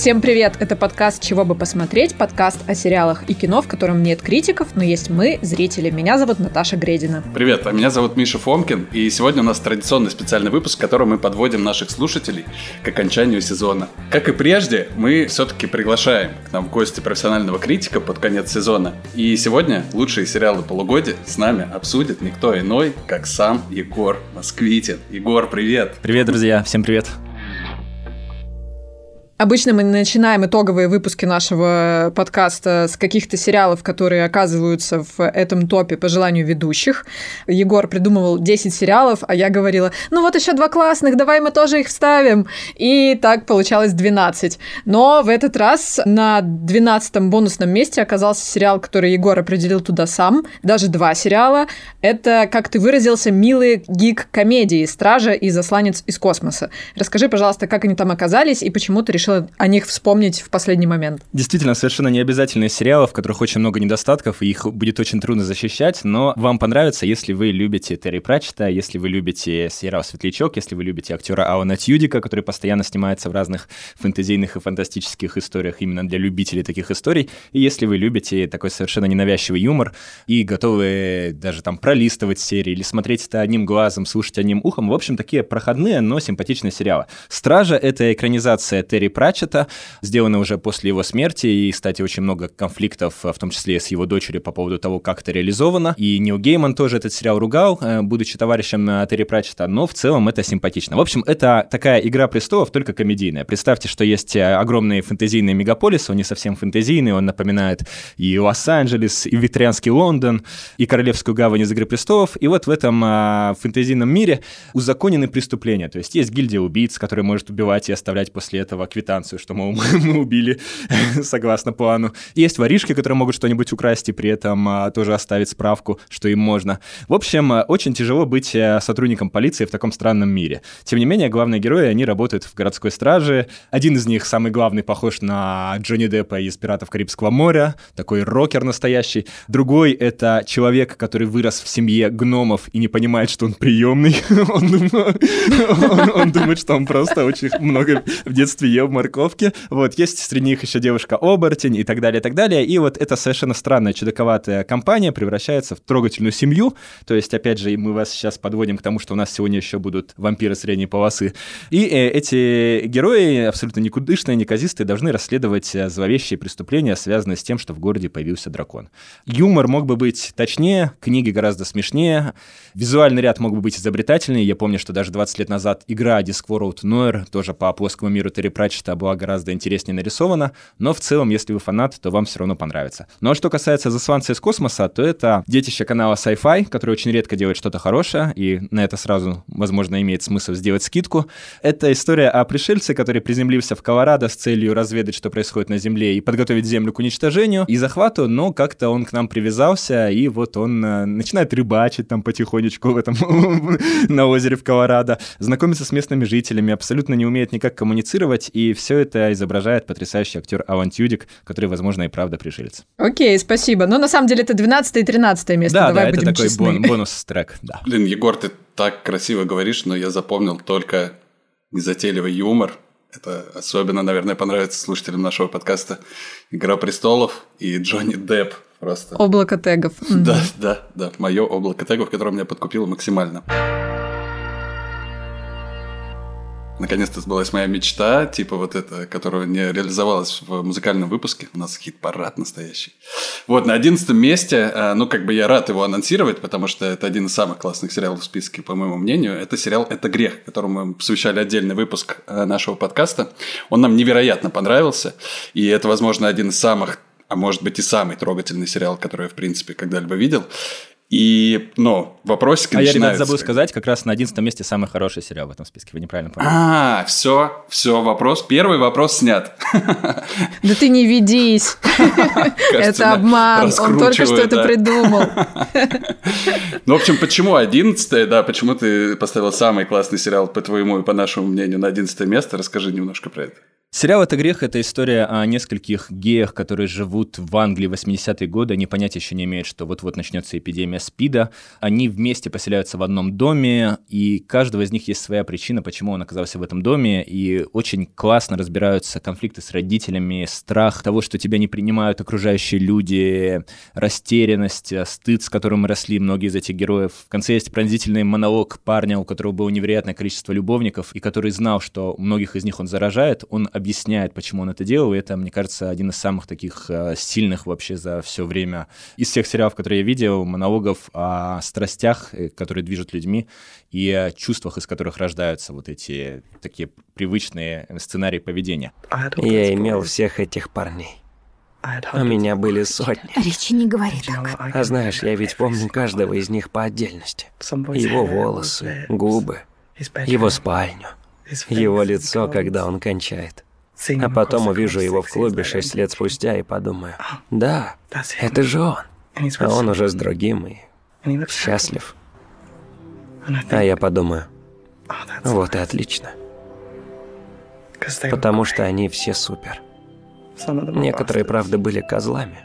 Всем привет! Это подкаст «Чего бы посмотреть», подкаст о сериалах и кино, в котором нет критиков, но есть мы, зрители. Меня зовут Наташа Гредина. Привет, а меня зовут Миша Фомкин, и сегодня у нас традиционный специальный выпуск, в котором мы подводим наших слушателей к окончанию сезона. Как и прежде, мы все-таки приглашаем к нам в гости профессионального критика под конец сезона. И сегодня лучшие сериалы полугодия с нами обсудит никто иной, как сам Егор Москвитин. Егор, привет! Привет, друзья, всем привет! Обычно мы начинаем итоговые выпуски нашего подкаста с каких-то сериалов, которые оказываются в этом топе по желанию ведущих. Егор придумывал 10 сериалов, а я говорила, ну вот еще два классных, давай мы тоже их вставим. И так получалось 12. Но в этот раз на 12-м бонусном месте оказался сериал, который Егор определил туда сам. Даже два сериала. Это, как ты выразился, милые гик-комедии «Стража» и «Засланец из космоса». Расскажи, пожалуйста, как они там оказались и почему ты решил решила о них вспомнить в последний момент. Действительно, совершенно не обязательные сериалы, в которых очень много недостатков, и их будет очень трудно защищать, но вам понравится, если вы любите Терри Пратчета, если вы любите сериал «Светлячок», если вы любите актера Алана Тьюдика, который постоянно снимается в разных фэнтезийных и фантастических историях именно для любителей таких историй, и если вы любите такой совершенно ненавязчивый юмор и готовы даже там пролистывать серии или смотреть это одним глазом, слушать одним ухом, в общем, такие проходные, но симпатичные сериалы. «Стража» — это экранизация Терри Пратчета, сделано уже после его смерти, и, кстати, очень много конфликтов, в том числе с его дочерью, по поводу того, как это реализовано. И Нил Гейман тоже этот сериал ругал, э, будучи товарищем э, Терри Пратчета, но в целом это симпатично. В общем, это такая «Игра престолов», только комедийная. Представьте, что есть э, огромные фэнтезийные мегаполисы, он не совсем фэнтезийный, он напоминает и Лос-Анджелес, и викторианский Лондон, и Королевскую гавань из «Игры престолов», и вот в этом а, фэнтезийном мире узаконены преступления, то есть есть гильдия убийц, которая может убивать и оставлять после этого квитанции квитанцию, что, мол, мы убили согласно плану. Есть воришки, которые могут что-нибудь украсть и при этом а, тоже оставить справку, что им можно. В общем, а, очень тяжело быть а, сотрудником полиции в таком странном мире. Тем не менее, главные герои, они работают в городской страже. Один из них, самый главный, похож на Джонни Деппа из «Пиратов Карибского моря», такой рокер настоящий. Другой — это человек, который вырос в семье гномов и не понимает, что он приемный. он думает, что он просто очень много в детстве ел морковки. Вот, есть среди них еще девушка-оборотень и так далее, и так далее. И вот эта совершенно странная, чудаковатая компания превращается в трогательную семью. То есть, опять же, мы вас сейчас подводим к тому, что у нас сегодня еще будут вампиры средней полосы. И э, эти герои, абсолютно никудышные, неказистые, должны расследовать э, зловещие преступления, связанные с тем, что в городе появился дракон. Юмор мог бы быть точнее, книги гораздо смешнее, визуальный ряд мог бы быть изобретательнее. Я помню, что даже 20 лет назад игра Discworld Noir, тоже по плоскому миру Терри Пратчета, это была гораздо интереснее нарисована, но в целом, если вы фанат, то вам все равно понравится. Ну а что касается «Засланца из космоса», то это детище канала Sci-Fi, который очень редко делает что-то хорошее, и на это сразу, возможно, имеет смысл сделать скидку. Это история о пришельце, который приземлился в Колорадо с целью разведать, что происходит на Земле, и подготовить Землю к уничтожению и захвату, но как-то он к нам привязался, и вот он э, начинает рыбачить там потихонечку в этом на озере в Колорадо, знакомиться с местными жителями, абсолютно не умеет никак коммуницировать, и все это изображает потрясающий актер Алан Тюдик, который, возможно, и правда пришелец. Окей, спасибо. Но на самом деле это 12 и 13 место. Да, Давай да, будем это такой честны. бонус-трек, да. Блин, Егор, ты так красиво говоришь, но я запомнил только незатейливый юмор. Это особенно, наверное, понравится слушателям нашего подкаста «Игра престолов» и Джонни Депп. Просто. Облако тегов. Да, да, да. Мое облако тегов, которое меня подкупило максимально наконец-то сбылась моя мечта, типа вот эта, которая не реализовалась в музыкальном выпуске. У нас хит-парад настоящий. Вот, на одиннадцатом месте, э, ну, как бы я рад его анонсировать, потому что это один из самых классных сериалов в списке, по моему мнению. Это сериал «Это грех», которому мы посвящали отдельный выпуск э, нашего подкаста. Он нам невероятно понравился, и это, возможно, один из самых а может быть и самый трогательный сериал, который я, в принципе, когда-либо видел. И, ну, вопросики А я, начинаются. ребят, забыл сказать, как раз на 11 месте самый хороший сериал в этом списке. Вы неправильно поняли. А, все, все, вопрос. Первый вопрос снят. Да ты не ведись. Это обман. Он только что это придумал. Ну, в общем, почему 11 да, почему ты поставил самый классный сериал, по твоему и по нашему мнению, на 11 место? Расскажи немножко про это. Сериал «Это грех» — это история о нескольких геях, которые живут в Англии в 80-е годы. Они понятия еще не имеют, что вот-вот начнется эпидемия СПИДа. Они вместе поселяются в одном доме, и каждого из них есть своя причина, почему он оказался в этом доме. И очень классно разбираются конфликты с родителями, страх того, что тебя не принимают окружающие люди, растерянность, стыд, с которым росли многие из этих героев. В конце есть пронзительный монолог парня, у которого было невероятное количество любовников, и который знал, что многих из них он заражает. Он объясняет, почему он это делал, и это, мне кажется, один из самых таких э, сильных вообще за все время из всех сериалов, которые я видел, монологов о страстях, э, которые движут людьми, и о чувствах, из которых рождаются вот эти такие привычные сценарии поведения. Я имел всех этих парней. У меня были сотни. Речи не говори так. А знаешь, я ведь помню каждого из них по отдельности. Его волосы, губы, его спальню, его лицо, когда он кончает. А потом увижу его в клубе шесть лет спустя и подумаю, да, это же он. А он уже с другим и счастлив. А я подумаю, вот и отлично. Потому что они все супер. Некоторые, правда, были козлами,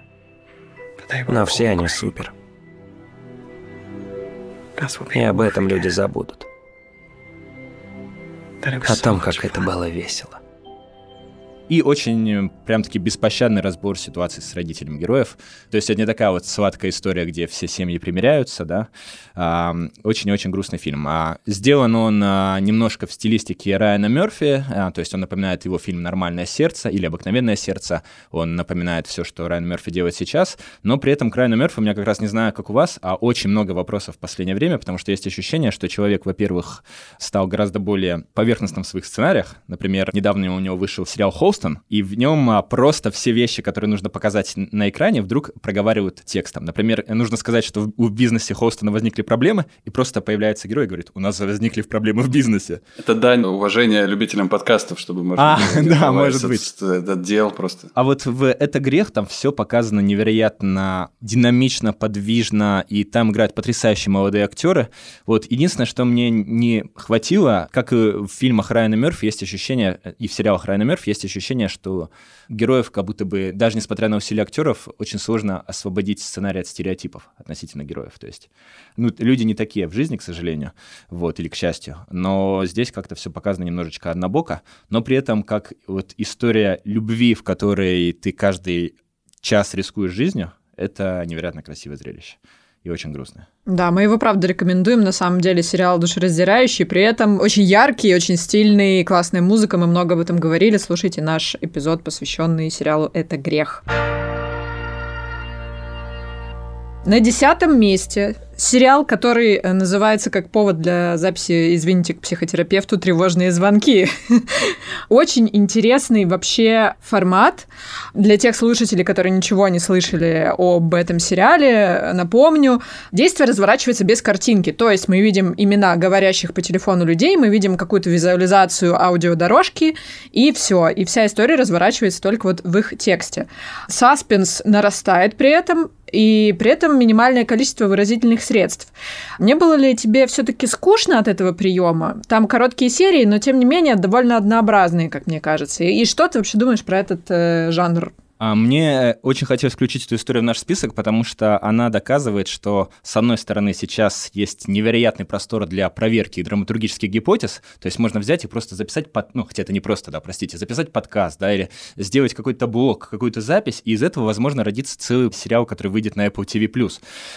но все они супер. И об этом люди забудут. О том, как это было весело. И очень э, прям-таки беспощадный разбор ситуации с родителями героев. То есть это не такая вот сладкая история, где все семьи примиряются, да. Очень-очень грустный фильм. А Сделан он а, немножко в стилистике Райана Мерфи, а, то есть он напоминает его фильм «Нормальное сердце» или «Обыкновенное сердце». Он напоминает все, что Райан Мерфи делает сейчас, но при этом к Райану Мерфи у меня как раз не знаю, как у вас, а очень много вопросов в последнее время, потому что есть ощущение, что человек, во-первых, стал гораздо более поверхностным в своих сценариях. Например, недавно у него вышел сериал «Холстон», и в нем а, просто все вещи, которые нужно показать на экране, вдруг проговаривают текстом. Например, нужно сказать, что в, бизнесе Холстона возникли проблемы, и просто появляется герой и говорит, у нас возникли проблемы в бизнесе. Это дань уважения любителям подкастов, чтобы, может А, да, может этот- быть. Этот дел просто. А вот в «Это грех» там все показано невероятно динамично, подвижно, и там играют потрясающие молодые актеры. Вот единственное, что мне не хватило, как и в фильмах Райана Мерфи, есть ощущение, и в сериалах Райана Мерфи есть ощущение, что героев как будто бы, даже несмотря на усилия актеров, очень сложно освободить сценарий от стереотипов относительно героев. То есть, ну, люди не такие в жизни, к сожалению, вот, или к счастью. Но здесь как-то все показано немножечко однобоко, но при этом как вот история любви, в которой ты каждый час рискуешь жизнью, это невероятно красивое зрелище и очень грустное. Да, мы его, правда, рекомендуем. На самом деле сериал душераздирающий, при этом очень яркий, очень стильный, классная музыка. Мы много об этом говорили. Слушайте наш эпизод, посвященный сериалу «Это грех». На десятом месте сериал, который э, называется как повод для записи «Извините, к психотерапевту тревожные звонки». Очень интересный вообще формат. Для тех слушателей, которые ничего не слышали об этом сериале, напомню, действие разворачивается без картинки. То есть мы видим имена говорящих по телефону людей, мы видим какую-то визуализацию аудиодорожки, и все. И вся история разворачивается только вот в их тексте. Саспенс нарастает при этом, и при этом минимальное количество выразительных средств. Не было ли тебе все-таки скучно от этого приема? Там короткие серии, но тем не менее довольно однообразные, как мне кажется. И, и что ты вообще думаешь про этот э, жанр? А мне очень хотелось включить эту историю в наш список, потому что она доказывает, что, с одной стороны, сейчас есть невероятный простор для проверки драматургических гипотез, то есть можно взять и просто записать, под... ну, хотя это не просто, да, простите, записать подкаст, да, или сделать какой-то блог, какую-то запись, и из этого, возможно, родится целый сериал, который выйдет на Apple TV+.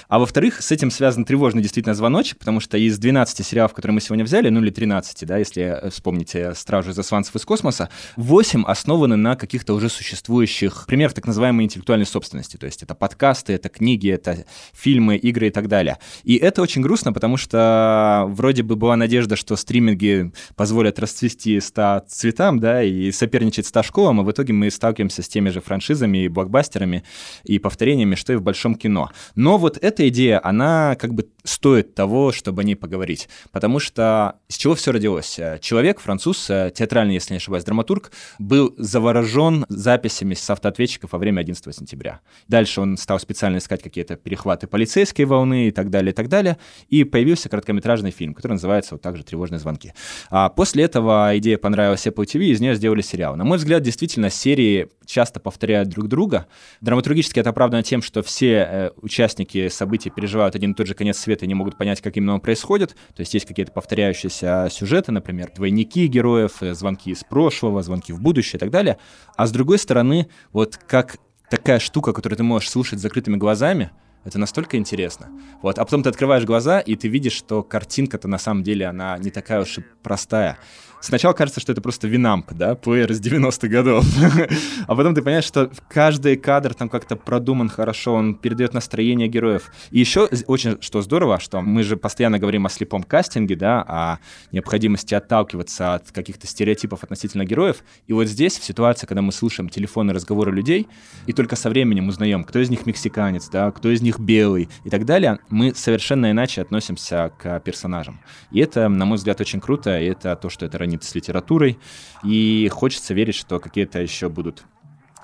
А во-вторых, с этим связан тревожный действительно звоночек, потому что из 12 сериалов, которые мы сегодня взяли, ну или 13, да, если вспомните «Стражу засванцев из космоса», 8 основаны на каких-то уже существующих примерах так называемой интеллектуальной собственности. То есть это подкасты, это книги, это фильмы, игры и так далее. И это очень грустно, потому что вроде бы была надежда, что стриминги позволят расцвести ста цветам, да, и соперничать с школам, а в итоге мы сталкиваемся с теми же франшизами и блокбастерами и повторениями, что и в большом кино. Но вот эта идея, она как бы стоит того, чтобы о ней поговорить. Потому что с чего все родилось? Человек, француз, театральный, если не ошибаюсь, драматург, был заворожен записями с автоответчиков во время 11 сентября. Дальше он стал специально искать какие-то перехваты полицейской волны и так далее, и так далее. И появился короткометражный фильм, который называется вот также «Тревожные звонки». А после этого идея понравилась Apple TV, и из нее сделали сериал. На мой взгляд, действительно, серии часто повторяют друг друга. Драматургически это оправдано тем, что все э, участники событий переживают один и тот же конец света и не могут понять, как именно он происходит. То есть есть какие-то повторяющиеся сюжеты, например, двойники героев, э, звонки из прошлого, звонки в будущее и так далее. А с другой стороны, вот как такая штука, которую ты можешь слушать с закрытыми глазами, это настолько интересно. Вот. А потом ты открываешь глаза, и ты видишь, что картинка-то на самом деле, она не такая уж и простая. Сначала кажется, что это просто винамп, да, плеер из 90-х годов. а потом ты понимаешь, что каждый кадр там как-то продуман хорошо, он передает настроение героев. И еще очень что здорово, что мы же постоянно говорим о слепом кастинге, да, о необходимости отталкиваться от каких-то стереотипов относительно героев. И вот здесь, в ситуации, когда мы слушаем телефонные разговоры людей, и только со временем узнаем, кто из них мексиканец, да, кто из них белый и так далее, мы совершенно иначе относимся к персонажам. И это, на мой взгляд, очень круто, и это то, что это гранит с литературой, и хочется верить, что какие-то еще будут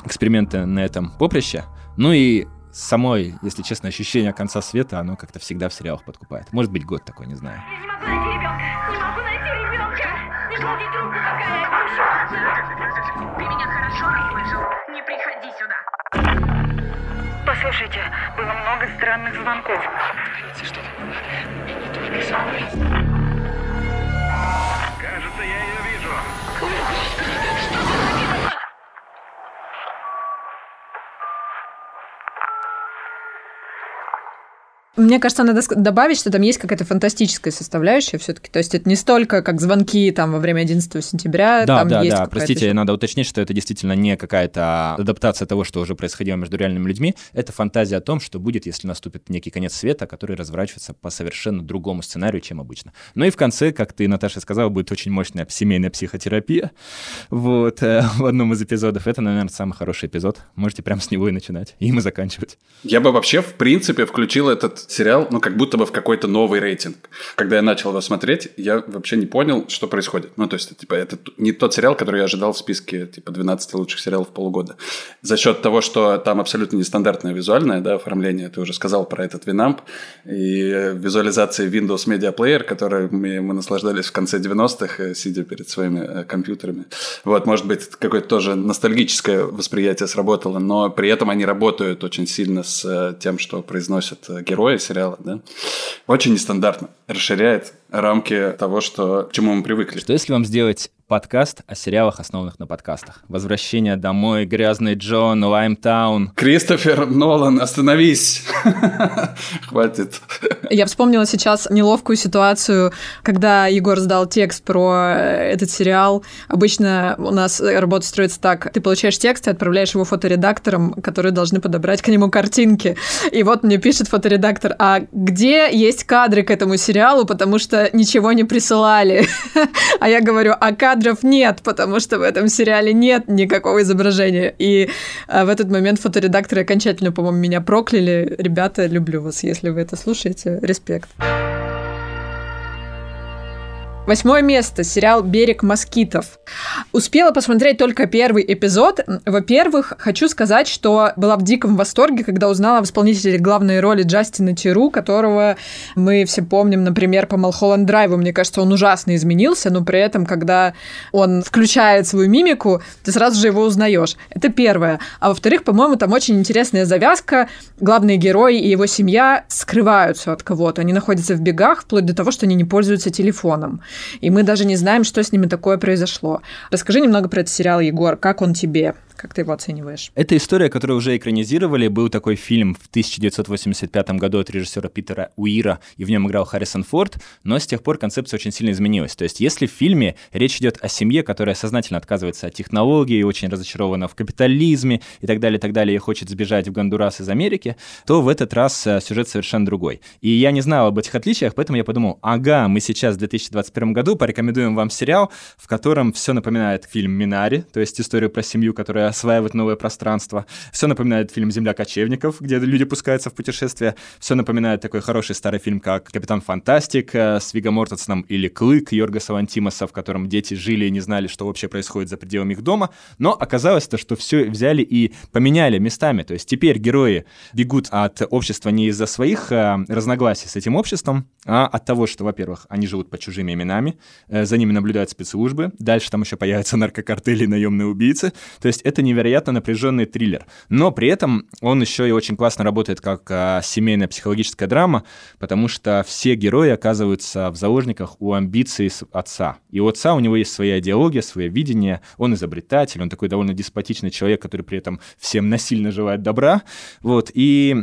эксперименты на этом поприще. Ну и самой, если честно, ощущение конца света, оно как-то всегда в сериалах подкупает. Может быть, год такой, не знаю. Я не могу найти ребенка! Не могу найти ребенка! Не клади трубку, пока я Ты меня хорошо расслышал? Не приходи сюда! Послушайте, было много странных звонков. Что-то. Не только со мной. Кажется, я ее вижу. Мне кажется, надо добавить, что там есть какая-то фантастическая составляющая все-таки. То есть это не столько как звонки там во время 11 сентября. Да, там да, есть да. Простите, надо уточнить, что это действительно не какая-то адаптация того, что уже происходило между реальными людьми. Это фантазия о том, что будет, если наступит некий конец света, который разворачивается по совершенно другому сценарию, чем обычно. Ну и в конце, как ты, Наташа, сказала, будет очень мощная семейная психотерапия. Вот, э, в одном из эпизодов. Это, наверное, самый хороший эпизод. Можете прямо с него и начинать, и и заканчивать. Я бы вообще, в принципе, включил этот сериал, ну, как будто бы в какой-то новый рейтинг. Когда я начал его смотреть, я вообще не понял, что происходит. Ну, то есть, типа, это не тот сериал, который я ожидал в списке, типа, 12 лучших сериалов полугода. За счет того, что там абсолютно нестандартное визуальное, да, оформление, ты уже сказал про этот Winamp, и визуализации Windows Media Player, которыми мы наслаждались в конце 90-х, э, сидя перед своими э, компьютерами. Вот, может быть, какое-то тоже ностальгическое восприятие сработало, но при этом они работают очень сильно с э, тем, что произносят герои, герои сериала, да, очень нестандартно, расширяет рамки того, что, к чему мы привыкли. Что если вам сделать подкаст о сериалах, основанных на подкастах. «Возвращение домой», «Грязный Джон», «Лаймтаун». Кристофер Нолан, остановись! Хватит. Я вспомнила сейчас неловкую ситуацию, когда Егор сдал текст про э, этот сериал. Обычно у нас работа строится так. Ты получаешь текст и отправляешь его фоторедакторам, которые должны подобрать к нему картинки. И вот мне пишет фоторедактор, а где есть кадры к этому сериалу, потому что ничего не присылали. А я говорю, а кадры кадров нет, потому что в этом сериале нет никакого изображения. И а, в этот момент фоторедакторы окончательно, по-моему, меня прокляли. Ребята, люблю вас, если вы это слушаете. Респект. Восьмое место. Сериал «Берег москитов». Успела посмотреть только первый эпизод. Во-первых, хочу сказать, что была в диком восторге, когда узнала в исполнителе главной роли Джастина Тиру, которого мы все помним, например, по Малхолланд Драйву. Мне кажется, он ужасно изменился, но при этом, когда он включает свою мимику, ты сразу же его узнаешь. Это первое. А во-вторых, по-моему, там очень интересная завязка. Главные герои и его семья скрываются от кого-то. Они находятся в бегах, вплоть до того, что они не пользуются телефоном. И мы даже не знаем, что с ними такое произошло. Расскажи немного про этот сериал, Егор. Как он тебе? Как ты его оцениваешь? Это история, которую уже экранизировали. Был такой фильм в 1985 году от режиссера Питера Уира, и в нем играл Харрисон Форд, но с тех пор концепция очень сильно изменилась. То есть если в фильме речь идет о семье, которая сознательно отказывается от технологий, очень разочарована в капитализме и так далее, и так далее, и хочет сбежать в Гондурас из Америки, то в этот раз э, сюжет совершенно другой. И я не знал об этих отличиях, поэтому я подумал, ага, мы сейчас в 2021 году порекомендуем вам сериал, в котором все напоминает фильм «Минари», то есть историю про семью, которая осваивает новое пространство. Все напоминает фильм «Земля кочевников», где люди пускаются в путешествие. Все напоминает такой хороший старый фильм, как «Капитан Фантастик» э, с Виго Мортенсоном или «Клык» Йоргаса Лантимаса, в котором дети жили и не знали, что вообще происходит за пределами их дома. Но оказалось то, что все взяли и поменяли местами. То есть теперь герои бегут от общества не из-за своих э, разногласий с этим обществом, а от того, что, во-первых, они живут под чужими именами, э, за ними наблюдают спецслужбы, дальше там еще появятся наркокартели и наемные убийцы. То есть это невероятно напряженный триллер. Но при этом он еще и очень классно работает как а, семейная психологическая драма, потому что все герои оказываются в заложниках у амбиций отца. И у отца у него есть своя идеология, свое видение, он изобретатель, он такой довольно деспотичный человек, который при этом всем насильно желает добра. Вот. И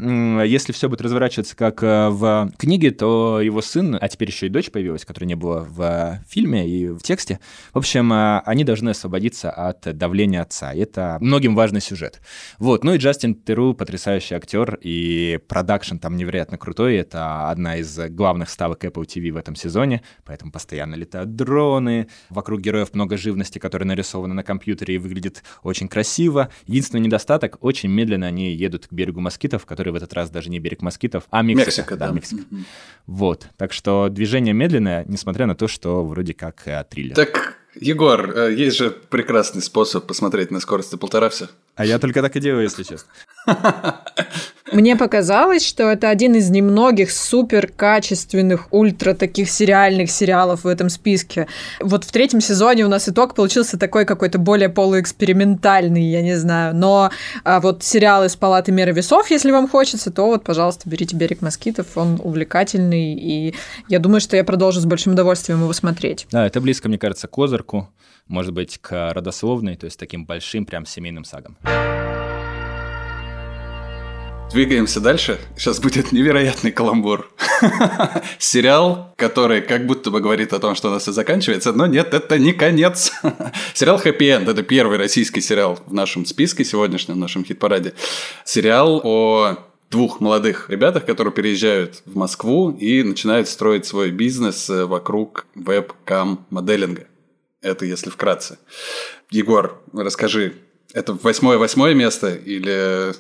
если все будет разворачиваться как э, в книге, то его сын, а теперь еще и дочь появилась, которая не была в фильме и в тексте, в общем, они должны освободиться от давления отца. Это многим важный сюжет. Вот. Ну и Джастин Теру потрясающий актер, и продакшн там невероятно крутой. Это одна из главных ставок Apple TV в этом сезоне, поэтому постоянно летают дроны, вокруг героев много живности, которая нарисована на компьютере и выглядит очень красиво. Единственный недостаток — очень медленно они едут к берегу москитов, который в этот раз даже не берег москитов, а Мексика. Мексика, да. да. Мексика. Mm-hmm. Вот. Так что движение медленное, несмотря на то, что вроде как э, триллер. Так Егор, э, есть же прекрасный способ посмотреть на скорости полтора все. А я только так и делаю, если честно. Мне показалось, что это один из немногих супер качественных, ультра таких сериальных сериалов в этом списке. Вот в третьем сезоне у нас итог получился такой какой-то более полуэкспериментальный, я не знаю. Но а вот сериал из палаты меры весов, если вам хочется, то вот, пожалуйста, берите «Берег москитов», он увлекательный, и я думаю, что я продолжу с большим удовольствием его смотреть. Да, это близко, мне кажется, к Озарку, может быть, к родословной, то есть таким большим прям семейным сагам. Двигаемся дальше. Сейчас будет невероятный каламбур. Сериал, который как будто бы говорит о том, что у нас все заканчивается, но нет, это не конец. Сериал «Хэппи Энд» — это первый российский сериал в нашем списке сегодняшнем, в нашем хит-параде. Сериал о двух молодых ребятах, которые переезжают в Москву и начинают строить свой бизнес э, вокруг веб-кам-моделинга. Это если вкратце. Егор, расскажи, это восьмое-восьмое место или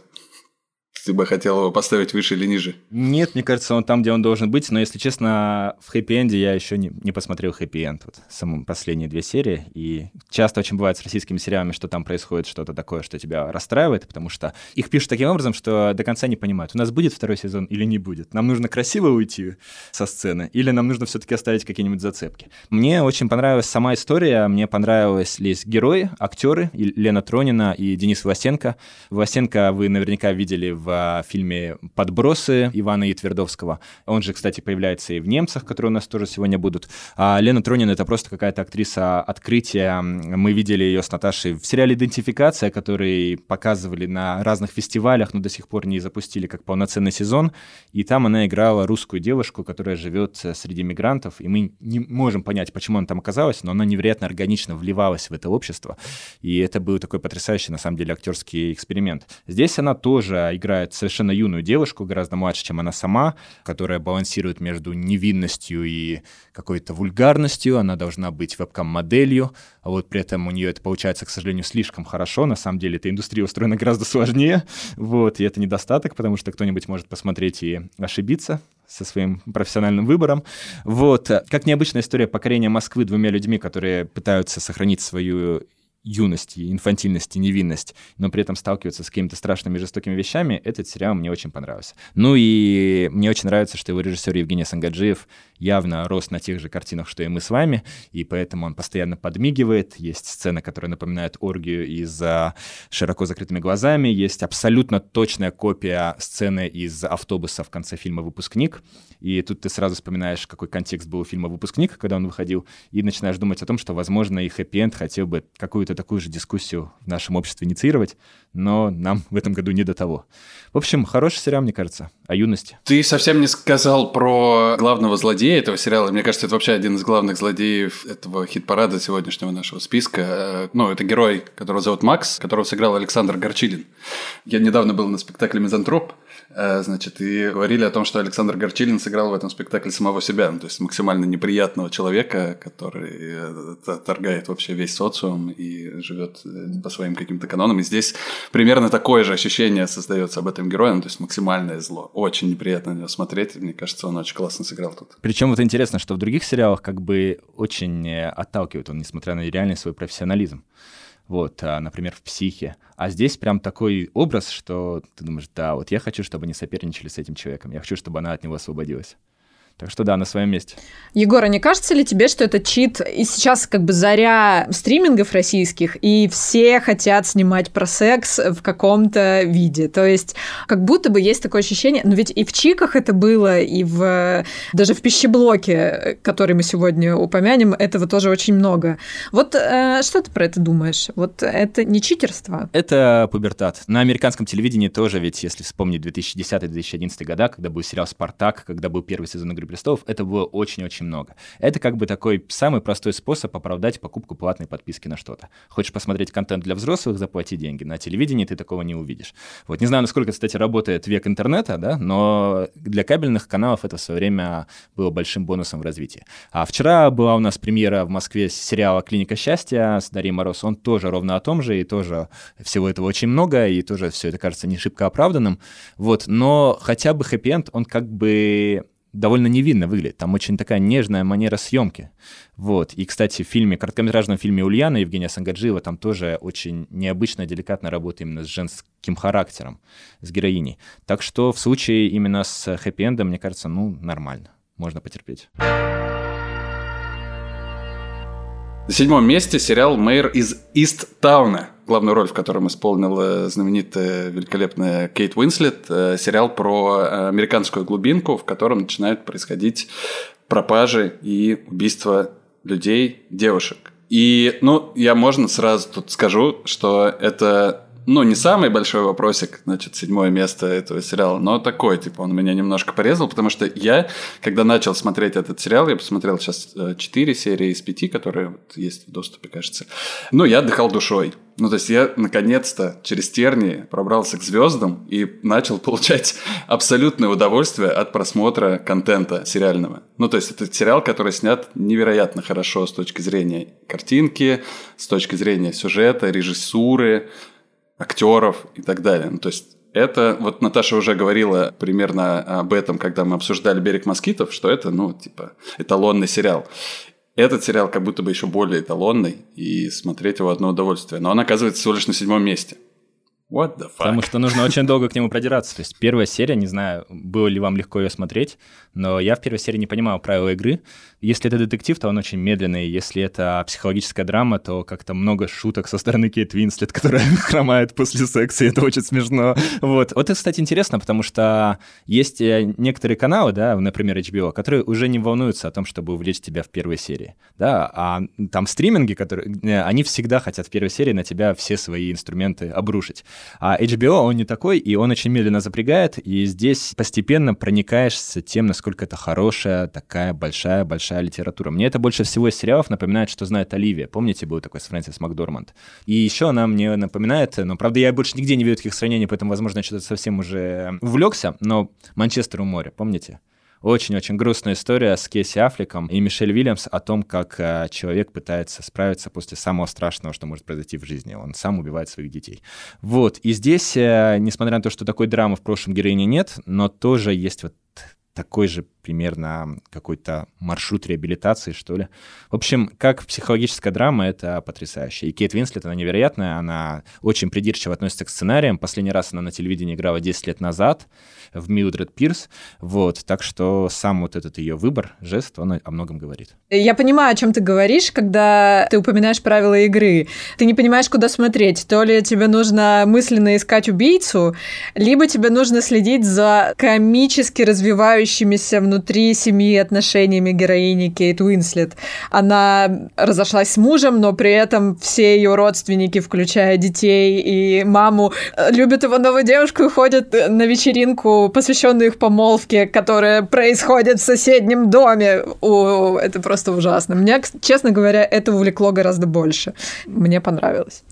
ты бы хотел его поставить выше или ниже? Нет, мне кажется, он там, где он должен быть, но, если честно, в хэппи-энде я еще не, не посмотрел хэппи-энд, вот, самые последние две серии, и часто очень бывает с российскими сериалами, что там происходит что-то такое, что тебя расстраивает, потому что их пишут таким образом, что до конца не понимают, у нас будет второй сезон или не будет, нам нужно красиво уйти со сцены, или нам нужно все-таки оставить какие-нибудь зацепки. Мне очень понравилась сама история, мне понравились герои, актеры, Лена Тронина и Денис Власенко. Власенко вы наверняка видели в фильме «Подбросы» Ивана Етвердовского. Он же, кстати, появляется и в «Немцах», которые у нас тоже сегодня будут. А Лена Тронин — это просто какая-то актриса открытия. Мы видели ее с Наташей в сериале «Идентификация», который показывали на разных фестивалях, но до сих пор не запустили как полноценный сезон. И там она играла русскую девушку, которая живет среди мигрантов, и мы не можем понять, почему она там оказалась, но она невероятно органично вливалась в это общество. И это был такой потрясающий, на самом деле, актерский эксперимент. Здесь она тоже играет играет совершенно юную девушку, гораздо младше, чем она сама, которая балансирует между невинностью и какой-то вульгарностью. Она должна быть вебкам-моделью, а вот при этом у нее это получается, к сожалению, слишком хорошо. На самом деле эта индустрия устроена гораздо сложнее. Вот, и это недостаток, потому что кто-нибудь может посмотреть и ошибиться со своим профессиональным выбором. Вот. Как необычная история покорения Москвы двумя людьми, которые пытаются сохранить свою юность, инфантильность и невинность, но при этом сталкиваются с какими-то страшными жестокими вещами, этот сериал мне очень понравился. Ну и мне очень нравится, что его режиссер Евгений Сангаджиев явно рос на тех же картинах, что и мы с вами, и поэтому он постоянно подмигивает. Есть сцена, которая напоминает оргию из «Широко закрытыми глазами», есть абсолютно точная копия сцены из автобуса в конце фильма «Выпускник», и тут ты сразу вспоминаешь, какой контекст был у фильма «Выпускник», когда он выходил, и начинаешь думать о том, что, возможно, и хэппи-энд хотел бы какую-то такую же дискуссию в нашем обществе инициировать, но нам в этом году не до того. В общем, хороший сериал, мне кажется, о юности. Ты совсем не сказал про главного злодея этого сериала. Мне кажется, это вообще один из главных злодеев этого хит-парада сегодняшнего нашего списка. Э, ну, это герой, которого зовут Макс, которого сыграл Александр Горчилин. Я недавно был на спектакле «Мизантроп», значит, и говорили о том, что Александр Горчилин сыграл в этом спектакле самого себя, ну, то есть максимально неприятного человека, который э, торгает вообще весь социум и живет э, по своим каким-то канонам. И здесь примерно такое же ощущение создается об этом герое, ну, то есть максимальное зло. Очень неприятно на него смотреть, мне кажется, он очень классно сыграл тут. Причем вот интересно, что в других сериалах как бы очень отталкивает он, несмотря на реальный свой профессионализм вот, а, например, в «Психе». А здесь прям такой образ, что ты думаешь, да, вот я хочу, чтобы они соперничали с этим человеком, я хочу, чтобы она от него освободилась. Так что да, на своем месте. Егор, а не кажется ли тебе, что это чит? И сейчас как бы заря стримингов российских, и все хотят снимать про секс в каком-то виде. То есть как будто бы есть такое ощущение, но ведь и в чиках это было, и в даже в пищеблоке, который мы сегодня упомянем, этого тоже очень много. Вот э, что ты про это думаешь? Вот это не читерство? Это пубертат. На американском телевидении тоже, ведь если вспомнить 2010-2011 года, когда был сериал «Спартак», когда был первый сезон «Игры престолов, это было очень-очень много. Это как бы такой самый простой способ оправдать покупку платной подписки на что-то. Хочешь посмотреть контент для взрослых, заплати деньги. На телевидении ты такого не увидишь. Вот не знаю, насколько, кстати, работает век интернета, да, но для кабельных каналов это в свое время было большим бонусом в развитии. А вчера была у нас премьера в Москве сериала «Клиника счастья» с Дарьей Мороз. Он тоже ровно о том же, и тоже всего этого очень много, и тоже все это кажется не шибко оправданным. Вот, но хотя бы хэппи-энд, он как бы довольно невинно выглядит. Там очень такая нежная манера съемки. Вот. И, кстати, в фильме, короткометражном фильме Ульяна Евгения Сангаджиева там тоже очень необычно, деликатно работает именно с женским характером, с героиней. Так что в случае именно с хэппи-эндом, мне кажется, ну, нормально. Можно потерпеть. На седьмом месте сериал «Мэйр из Ист-Тауна», главную роль в котором исполнила знаменитая, великолепная Кейт Уинслет. Э, сериал про э, американскую глубинку, в котором начинают происходить пропажи и убийства людей, девушек. И, ну, я можно сразу тут скажу, что это ну, не самый большой вопросик, значит, седьмое место этого сериала, но такой, типа, он меня немножко порезал, потому что я, когда начал смотреть этот сериал, я посмотрел сейчас э, четыре серии из пяти, которые вот есть в доступе, кажется, ну, я отдыхал душой. Ну, то есть я наконец-то через тернии пробрался к звездам и начал получать абсолютное удовольствие от просмотра контента сериального. Ну, то есть это сериал, который снят невероятно хорошо с точки зрения картинки, с точки зрения сюжета, режиссуры, актеров и так далее. Ну, то есть это, вот Наташа уже говорила примерно об этом, когда мы обсуждали «Берег москитов», что это, ну, типа, эталонный сериал. Этот сериал как будто бы еще более эталонный, и смотреть его одно удовольствие. Но он оказывается всего лишь на седьмом месте. What the fuck? Потому что нужно очень долго к нему продираться. То есть первая серия, не знаю, было ли вам легко ее смотреть, но я в первой серии не понимал правила игры. Если это детектив, то он очень медленный. Если это психологическая драма, то как-то много шуток со стороны Кейт Винслет, которая хромает после секса, и это очень смешно. Вот. Вот это, кстати, интересно, потому что есть э, некоторые каналы, да, например, HBO, которые уже не волнуются о том, чтобы увлечь тебя в первой серии. Да, а там стриминги, которые, э, они всегда хотят в первой серии на тебя все свои инструменты обрушить. А HBO, он не такой, и он очень медленно запрягает, и здесь постепенно проникаешься тем, насколько это хорошая, такая большая-большая литература. Мне это больше всего из сериалов напоминает, что знает Оливия. Помните, был такой с Фрэнсис Макдорманд? И еще она мне напоминает, но, правда, я больше нигде не вижу таких сравнений, поэтому, возможно, я что-то совсем уже увлекся, но «Манчестер у моря», помните? Очень-очень грустная история с Кейси Аффлеком и Мишель Уильямс о том, как э, человек пытается справиться после самого страшного, что может произойти в жизни. Он сам убивает своих детей. Вот. И здесь, э, несмотря на то, что такой драмы в прошлом героине нет, но тоже есть вот такой же примерно какой-то маршрут реабилитации, что ли. В общем, как психологическая драма, это потрясающе. И Кейт Винслет, она невероятная, она очень придирчиво относится к сценариям. Последний раз она на телевидении играла 10 лет назад в Милдред Пирс. Вот, так что сам вот этот ее выбор, жест, он о многом говорит. Я понимаю, о чем ты говоришь, когда ты упоминаешь правила игры. Ты не понимаешь, куда смотреть. То ли тебе нужно мысленно искать убийцу, либо тебе нужно следить за комически развивающимися в внутри семьи отношениями героини Кейт Уинслет. Она разошлась с мужем, но при этом все ее родственники, включая детей и маму, любят его новую девушку и ходят на вечеринку, посвященную их помолвке, которая происходит в соседнем доме. О, это просто ужасно. Меня, честно говоря, это увлекло гораздо больше. Мне понравилось.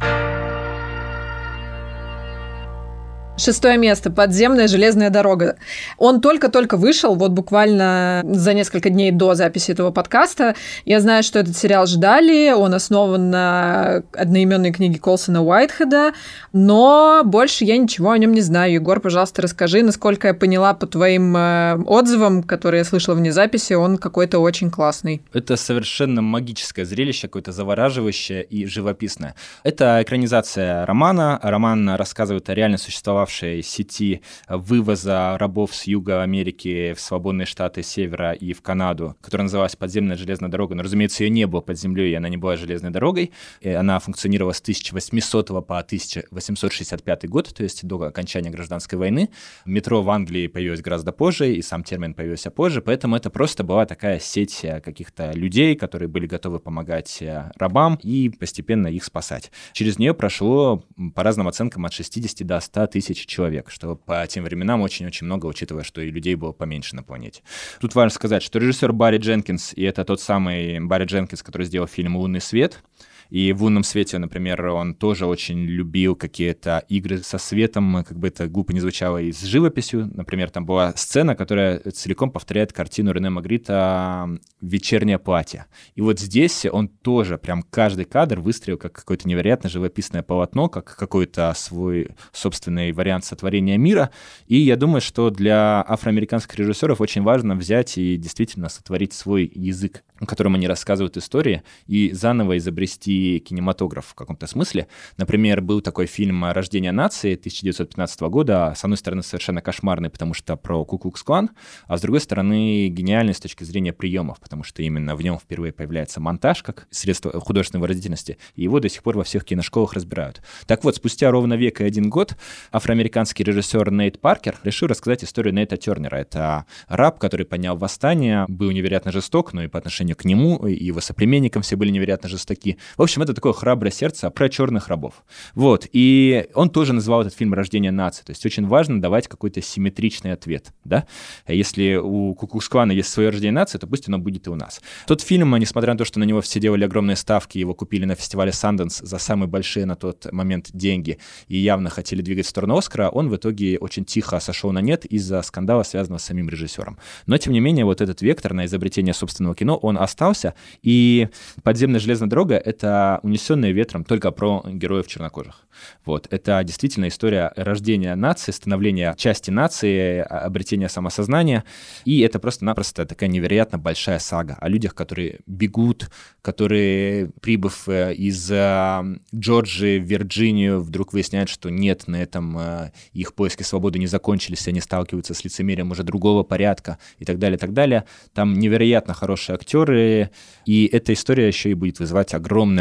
Шестое место. Подземная железная дорога. Он только-только вышел, вот буквально за несколько дней до записи этого подкаста. Я знаю, что этот сериал ждали. Он основан на одноименной книге Колсона Уайтхеда, но больше я ничего о нем не знаю. Егор, пожалуйста, расскажи, насколько я поняла по твоим э, отзывам, которые я слышала вне записи, он какой-то очень классный. Это совершенно магическое зрелище, какое-то завораживающее и живописное. Это экранизация романа. Роман рассказывает о реально существовавшем существовавшей сети вывоза рабов с юга Америки в свободные штаты севера и в Канаду, которая называлась подземная железная дорога. Но, разумеется, ее не было под землей, и она не была железной дорогой. И она функционировала с 1800 по 1865 год, то есть до окончания гражданской войны. Метро в Англии появилось гораздо позже, и сам термин появился позже, поэтому это просто была такая сеть э, каких-то людей, которые были готовы помогать э, рабам и постепенно их спасать. Через нее прошло, по разным оценкам, от 60 до 100 тысяч тысяч человек, что по тем временам очень-очень много, учитывая, что и людей было поменьше на планете. Тут важно сказать, что режиссер Барри Дженкинс, и это тот самый Барри Дженкинс, который сделал фильм «Лунный свет», и в «Лунном свете», например, он тоже очень любил какие-то игры со светом, как бы это глупо не звучало, и с живописью. Например, там была сцена, которая целиком повторяет картину Рене Магрита «Вечернее платье». И вот здесь он тоже прям каждый кадр выстроил как какое-то невероятно живописное полотно, как какой-то свой собственный вариант сотворения мира. И я думаю, что для афроамериканских режиссеров очень важно взять и действительно сотворить свой язык, которым они рассказывают истории, и заново изобрести кинематограф в каком-то смысле. Например, был такой фильм «Рождение нации» 1915 года, с одной стороны, совершенно кошмарный, потому что про Куклукс-клан, а с другой стороны, гениальный с точки зрения приемов, потому что именно в нем впервые появляется монтаж как средство художественной выразительности, и его до сих пор во всех киношколах разбирают. Так вот, спустя ровно век и один год афроамериканский режиссер Нейт Паркер решил рассказать историю Нейта Тернера. Это раб, который поднял восстание, был невероятно жесток, но и по отношению к нему, и его соплеменникам все были невероятно жестоки. В общем, это такое храброе сердце про черных рабов. Вот. И он тоже называл этот фильм «Рождение нации». То есть очень важно давать какой-то симметричный ответ. Да? Если у Кукусквана есть свое «Рождение нации», то пусть оно будет и у нас. Тот фильм, несмотря на то, что на него все делали огромные ставки, его купили на фестивале Санденс за самые большие на тот момент деньги и явно хотели двигать в сторону Оскара, он в итоге очень тихо сошел на нет из-за скандала, связанного с самим режиссером. Но, тем не менее, вот этот вектор на изобретение собственного кино, он остался, и «Подземная железная дорога» — это «Унесенные ветром» только про героев чернокожих. Вот. Это действительно история рождения нации, становления части нации, а, обретения самосознания. И это просто-напросто такая невероятно большая сага о людях, которые бегут, которые, прибыв э, из э, Джорджии в Вирджинию, вдруг выясняют, что нет, на этом э, их поиски свободы не закончились, они сталкиваются с лицемерием уже другого порядка и так далее, и так далее. Там невероятно хорошие актеры, и эта история еще и будет вызывать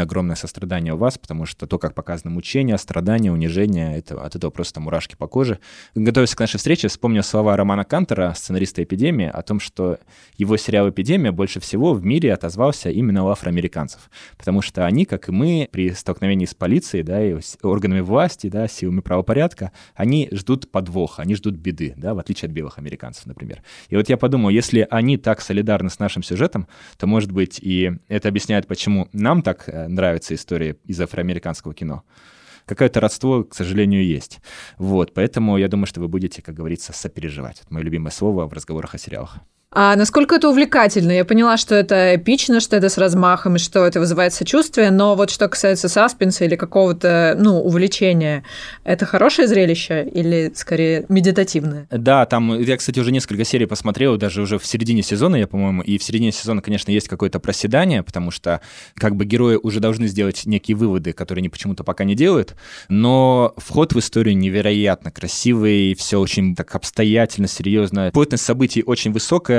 огромное-огромное сострадание у вас, потому что то, как показано мучение, страдания, унижение, это, от этого просто мурашки по коже. Готовясь к нашей встрече, вспомнил слова Романа Кантера, сценариста «Эпидемии», о том, что его сериал «Эпидемия» больше всего в мире отозвался именно у афроамериканцев, потому что они, как и мы, при столкновении с полицией, да, и органами власти, да, силами правопорядка, они ждут подвоха, они ждут беды, да, в отличие от белых американцев, например. И вот я подумал, если они так солидарны с нашим сюжетом, то, может быть, и это объясняет, почему нам так э, нравится история из афроамериканского кино какое-то родство, к сожалению, есть. Вот, поэтому я думаю, что вы будете, как говорится, сопереживать. Это мое любимое слово в разговорах о сериалах. А насколько это увлекательно? Я поняла, что это эпично, что это с размахом, и что это вызывает сочувствие, но вот что касается саспенса или какого-то, ну, увлечения, это хорошее зрелище или скорее медитативное? Да, там, я, кстати, уже несколько серий посмотрел, даже уже в середине сезона, я, по-моему, и в середине сезона, конечно, есть какое-то проседание, потому что как бы герои уже должны сделать некие выводы, которые они почему-то пока не делают, но вход в историю невероятно красивый, все очень так обстоятельно, серьезно. Плотность событий очень высокая,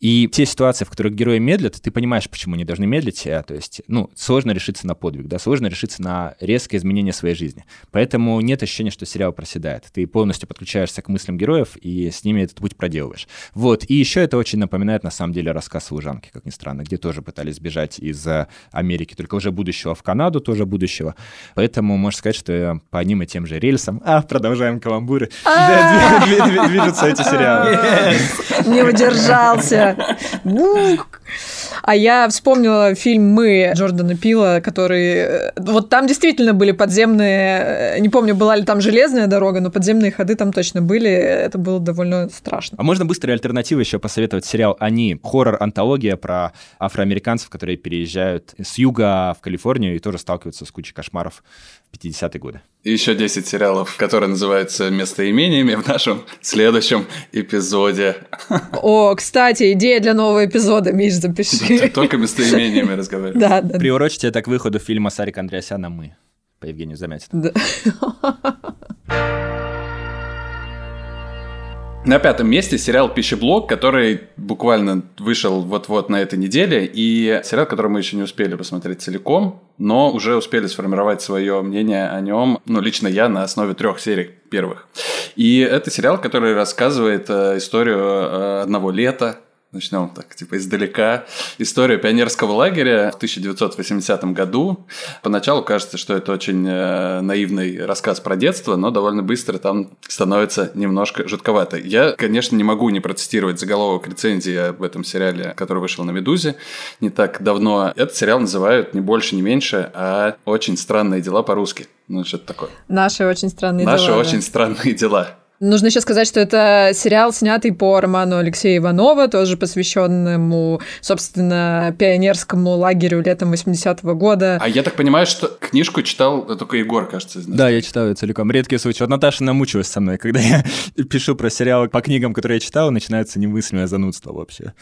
И те ситуации, в которых герои медлят, ты понимаешь, почему они должны медлить. А, то есть, ну, сложно решиться на подвиг, да, сложно решиться на резкое изменение своей жизни. Поэтому нет ощущения, что сериал проседает. Ты полностью подключаешься к мыслям героев и с ними этот путь проделываешь. Вот. И еще это очень напоминает, на самом деле, рассказ «Служанки», как ни странно, где тоже пытались бежать из э, Америки, только уже будущего в Канаду, тоже будущего. Поэтому можно сказать, что по одним и тем же рельсам, а, продолжаем каламбуры, движутся эти сериалы. Не удержался. А я вспомнила фильм «Мы» Джордана Пила, который... Э, вот там действительно были подземные... Э, не помню, была ли там железная дорога, но подземные ходы там точно были. Это было довольно страшно. А можно быстрые альтернативы еще посоветовать сериал «Они». Хоррор-антология про афроамериканцев, которые переезжают с юга в Калифорнию и тоже сталкиваются с кучей кошмаров 50-е годы. И еще 10 сериалов, которые называются «Местоимениями» в нашем следующем эпизоде. О, кстати, идея для нового эпизода, Миш, запиши. Только местоимениями разговаривать. Да, да. Приурочите это к выходу фильма Сарика Андреасяна «Мы» по Евгению Замятину. На пятом месте сериал «Пищеблок», который буквально вышел вот-вот на этой неделе, и сериал, который мы еще не успели посмотреть целиком, но уже успели сформировать свое мнение о нем, ну, лично я, на основе трех серий первых. И это сериал, который рассказывает э, историю э, одного лета, начнем так, типа, издалека. Историю пионерского лагеря в 1980 году. Поначалу кажется, что это очень э, наивный рассказ про детство, но довольно быстро там становится немножко жутковато. Я, конечно, не могу не процитировать заголовок рецензии об этом сериале, который вышел на «Медузе» не так давно. Этот сериал называют не больше, не меньше, а «Очень странные дела» по-русски. Ну, что-то такое. Наши очень странные Наши дела. Наши очень да. странные дела. Нужно еще сказать, что это сериал, снятый по роману Алексея Иванова, тоже посвященному, собственно, пионерскому лагерю летом 80-го года. А я так понимаю, что книжку читал только Егор, кажется, из нас. Да, я читаю целиком. Редкий случай. Вот Наташа намучилась со мной, когда я пишу про сериалы по книгам, которые я читал, начинается немыслимое занудство вообще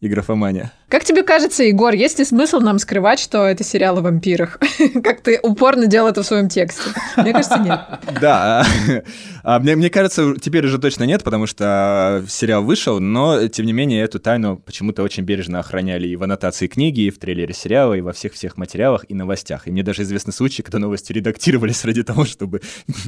и графомания. Как тебе кажется, Егор, есть ли смысл нам скрывать, что это сериал о вампирах? как ты упорно делал это в своем тексте? Мне кажется, нет. Да. А мне, мне кажется, теперь уже точно нет, потому что сериал вышел, но, тем не менее, эту тайну почему-то очень бережно охраняли и в аннотации книги, и в трейлере сериала, и во всех-всех материалах, и новостях. И мне даже известны случаи, когда новости редактировались ради того, чтобы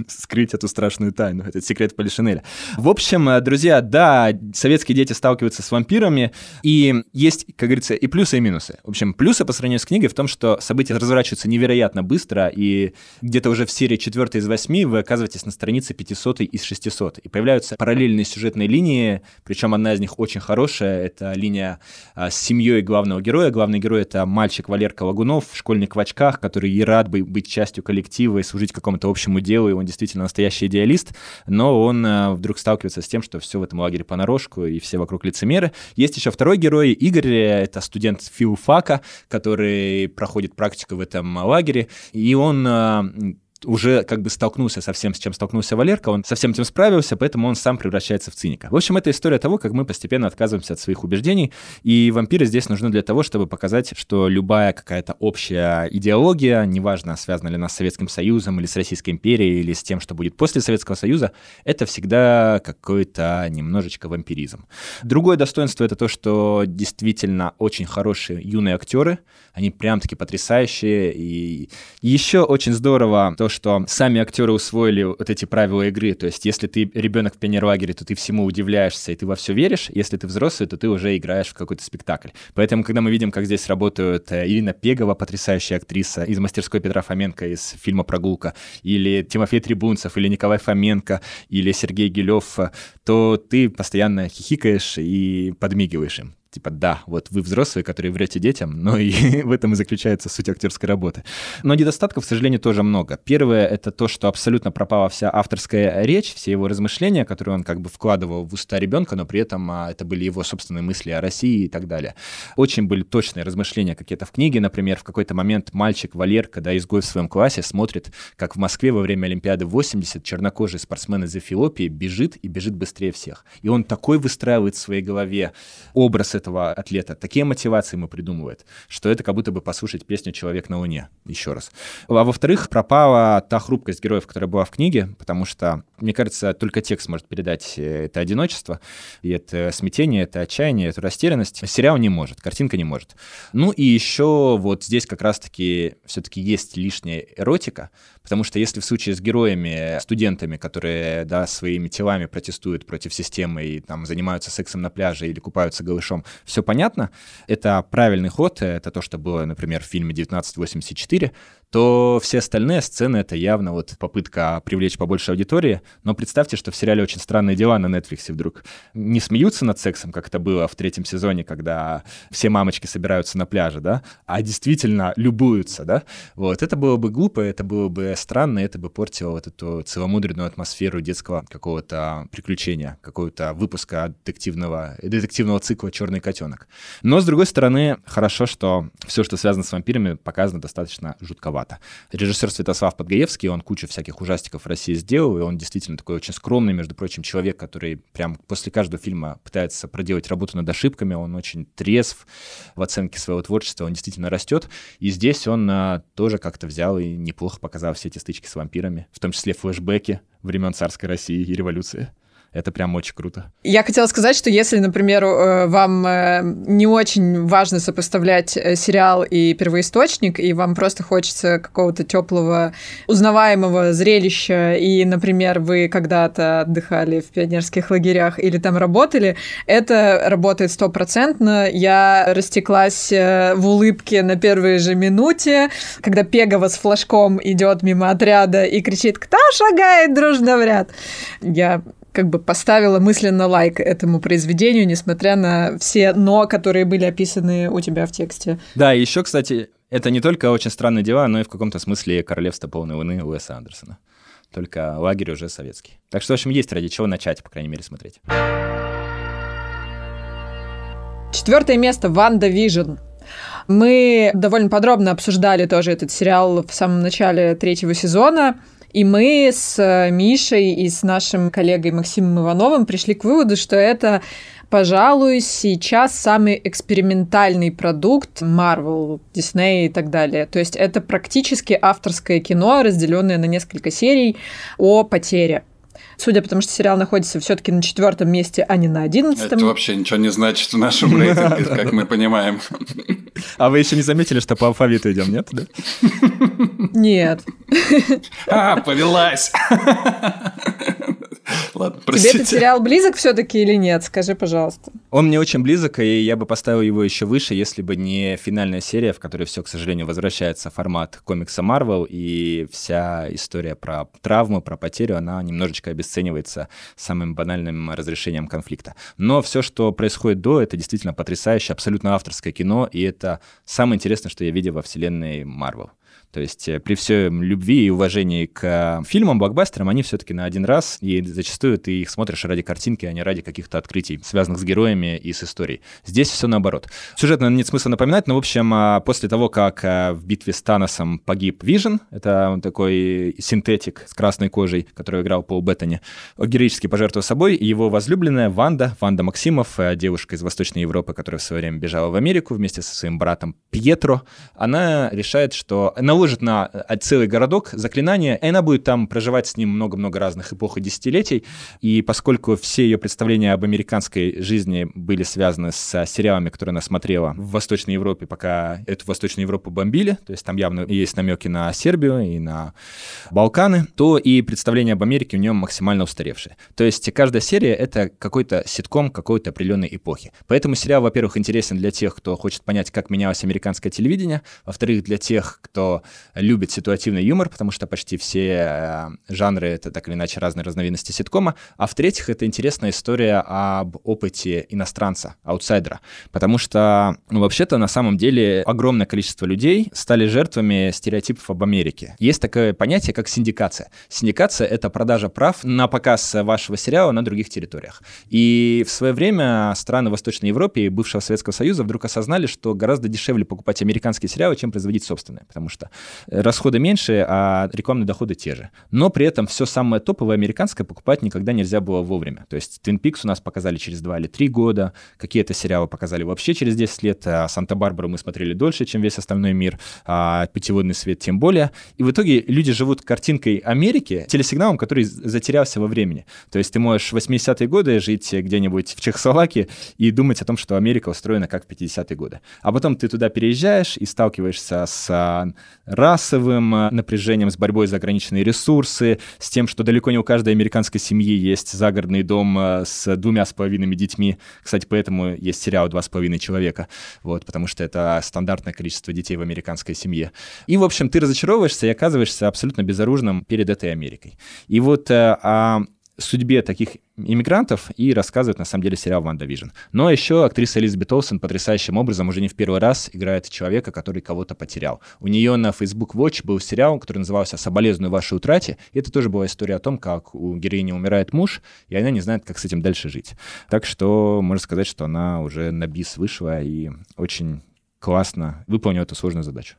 скрыть эту страшную тайну, этот секрет Полишинеля. В общем, друзья, да, советские дети сталкиваются с вампирами, и есть, как говорится, и плюсы, и минусы. В общем, плюсы по сравнению с книгой в том, что события разворачиваются невероятно быстро, и где-то уже в серии 4 из 8 вы оказываетесь на странице 500 из 600. И появляются параллельные сюжетные линии, причем одна из них очень хорошая. Это линия а, с семьей главного героя. Главный герой — это мальчик Валерка Лагунов, школьник в очках, который и рад бы быть частью коллектива и служить какому-то общему делу, и он действительно настоящий идеалист, но он а, вдруг сталкивается с тем, что все в этом лагере понарошку, и все вокруг лицемеры. Есть еще второй герой, Игорь, это студент филфака, который проходит практику в этом лагере, и он а, уже как бы столкнулся со всем, с чем столкнулся Валерка, он со всем этим справился, поэтому он сам превращается в циника. В общем, это история того, как мы постепенно отказываемся от своих убеждений, и вампиры здесь нужны для того, чтобы показать, что любая какая-то общая идеология, неважно, связана ли она с Советским Союзом или с Российской империей, или с тем, что будет после Советского Союза, это всегда какой-то немножечко вампиризм. Другое достоинство — это то, что действительно очень хорошие юные актеры, они прям-таки потрясающие, и еще очень здорово то, что сами актеры усвоили вот эти правила игры. То есть, если ты ребенок в пионерлагере, то ты всему удивляешься и ты во все веришь. Если ты взрослый, то ты уже играешь в какой-то спектакль. Поэтому, когда мы видим, как здесь работают э, Ирина Пегова, потрясающая актриса из мастерской Петра Фоменко из фильма «Прогулка», или Тимофей Трибунцев, или Николай Фоменко, или Сергей Гелев, то ты постоянно хихикаешь и подмигиваешь им типа, да, вот вы взрослые, которые врете детям, но и в этом и заключается суть актерской работы. Но недостатков, к сожалению, тоже много. Первое — это то, что абсолютно пропала вся авторская речь, все его размышления, которые он как бы вкладывал в уста ребенка, но при этом а, это были его собственные мысли о России и так далее. Очень были точные размышления какие-то в книге, например, в какой-то момент мальчик Валер, когда изгой в своем классе, смотрит, как в Москве во время Олимпиады 80 чернокожий спортсмен из Эфиопии бежит и бежит быстрее всех. И он такой выстраивает в своей голове образ этого атлета такие мотивации ему придумывает, что это как будто бы послушать песню «Человек на Луне» еще раз. А во-вторых, пропала та хрупкость героев, которая была в книге, потому что, мне кажется, только текст может передать э, это одиночество, и это смятение, это отчаяние, эту растерянность. Сериал не может, картинка не может. Ну и еще вот здесь как раз-таки все-таки есть лишняя эротика, потому что если в случае с героями, студентами, которые, да, своими телами протестуют против системы и там занимаются сексом на пляже или купаются голышом, все понятно, это правильный ход, это то, что было, например, в фильме 1984, то все остальные сцены — это явно вот попытка привлечь побольше аудитории. Но представьте, что в сериале «Очень странные дела» на Netflix вдруг не смеются над сексом, как это было в третьем сезоне, когда все мамочки собираются на пляже, да, а действительно любуются, да. Вот, это было бы глупо, это было бы странно, это бы портило вот эту целомудренную атмосферу детского какого-то приключения, какого-то выпуска детективного, детективного цикла «Черный котенок». Но, с другой стороны, хорошо, что все, что связано с вампирами, показано достаточно жутковато маловато. Режиссер Святослав Подгаевский, он кучу всяких ужастиков в России сделал, и он действительно такой очень скромный, между прочим, человек, который прям после каждого фильма пытается проделать работу над ошибками, он очень трезв в оценке своего творчества, он действительно растет, и здесь он а, тоже как-то взял и неплохо показал все эти стычки с вампирами, в том числе флешбеки времен царской России и революции. Это прям очень круто. Я хотела сказать, что если, например, э, вам э, не очень важно сопоставлять э, сериал и первоисточник, и вам просто хочется какого-то теплого, узнаваемого зрелища, и, например, вы когда-то отдыхали в пионерских лагерях или там работали, это работает стопроцентно. Я растеклась в улыбке на первой же минуте, когда Пегова с флажком идет мимо отряда и кричит «Кто шагает дружно в ряд?» Я как бы поставила мысленно лайк этому произведению, несмотря на все «но», которые были описаны у тебя в тексте. Да, и еще, кстати, это не только очень странные дела, но и в каком-то смысле королевство полной луны Уэса Андерсона. Только лагерь уже советский. Так что, в общем, есть ради чего начать, по крайней мере, смотреть. Четвертое место «WandaVision». Мы довольно подробно обсуждали тоже этот сериал в самом начале третьего сезона. И мы с э, Мишей и с нашим коллегой Максимом Ивановым пришли к выводу, что это пожалуй, сейчас самый экспериментальный продукт Marvel, Disney и так далее. То есть это практически авторское кино, разделенное на несколько серий о потере. Судя по тому, что сериал находится все-таки на четвертом месте, а не на одиннадцатом. Это вообще ничего не значит в нашем рейтинге, как мы понимаем. А вы еще не заметили, что по алфавиту идем, нет? Нет. А, повелась. Ладно, простите. Тебе этот сериал близок все-таки или нет? Скажи, пожалуйста. Он мне очень близок, и я бы поставил его еще выше, если бы не финальная серия, в которой все, к сожалению, возвращается в формат комикса Marvel, и вся история про травму, про потерю, она немножечко обесценивается самым банальным разрешением конфликта. Но все, что происходит до, это действительно потрясающее, абсолютно авторское кино, и это самое интересное, что я видел во вселенной Marvel. То есть э, при всей любви и уважении к э, фильмам, блокбастерам, они все-таки на один раз, и зачастую ты их смотришь ради картинки, а не ради каких-то открытий, связанных с героями и с историей. Здесь все наоборот. Сюжет, наверное, нет смысла напоминать, но, в общем, а, после того, как э, в битве с Таносом погиб Вижен, это он такой синтетик с красной кожей, который играл Пол Беттани, героически пожертвовал собой, его возлюбленная Ванда, Ванда Максимов, девушка из Восточной Европы, которая в свое время бежала в Америку вместе со своим братом Пьетро, она решает, что на наложит на э, целый городок заклинание, и она будет там проживать с ним много-много разных эпох и десятилетий. И поскольку все ее представления об американской жизни были связаны с сериалами, которые она смотрела в Восточной Европе, пока эту Восточную Европу бомбили, то есть там явно есть намеки на Сербию и на Балканы, то и представление об Америке у нее максимально устаревшее. То есть каждая серия — это какой-то ситком какой-то определенной эпохи. Поэтому сериал, во-первых, интересен для тех, кто хочет понять, как менялось американское телевидение, во-вторых, для тех, кто любит ситуативный юмор, потому что почти все э, жанры — это так или иначе разные разновидности ситкома, а в-третьих, это интересная история об опыте иностранца, аутсайдера, потому что, ну, вообще-то, на самом деле, огромное количество людей стали жертвами стереотипов об Америке. Есть такое понятие, как синдикация. Синдикация — это продажа прав на показ вашего сериала на других территориях. И в свое время страны Восточной Европы и бывшего Советского Союза вдруг осознали, что гораздо дешевле покупать американские сериалы, чем производить собственные, потому что расходы меньше, а рекламные доходы те же. Но при этом все самое топовое американское покупать никогда нельзя было вовремя. То есть Twin Peaks у нас показали через 2 или 3 года, какие-то сериалы показали вообще через 10 лет, а Санта-Барбару мы смотрели дольше, чем весь остальной мир, а Путеводный свет тем более. И в итоге люди живут картинкой Америки, телесигналом, который затерялся во времени. То есть ты можешь в 80-е годы жить где-нибудь в Чехословакии и думать о том, что Америка устроена как в 50-е годы. А потом ты туда переезжаешь и сталкиваешься с а, расовым а, напряжением, с борьбой за ограниченные ресурсы, с тем, что далеко не у каждой американской семьи есть загородный дом а, с двумя с половиной детьми. Кстати, поэтому есть сериал «Два с половиной человека», вот, потому что это стандартное количество детей в американской семье. И, в общем, ты разочаровываешься и оказываешься абсолютно безоружным перед этой Америкой. И вот а, судьбе таких иммигрантов и рассказывает на самом деле сериал «WandaVision». Но еще актриса Элизабет Олсен потрясающим образом уже не в первый раз играет человека, который кого-то потерял. У нее на Facebook Watch был сериал, который назывался «Соболезную вашей утрате». И это тоже была история о том, как у героини умирает муж, и она не знает, как с этим дальше жить. Так что можно сказать, что она уже на бис вышла и очень классно выполнила эту сложную задачу.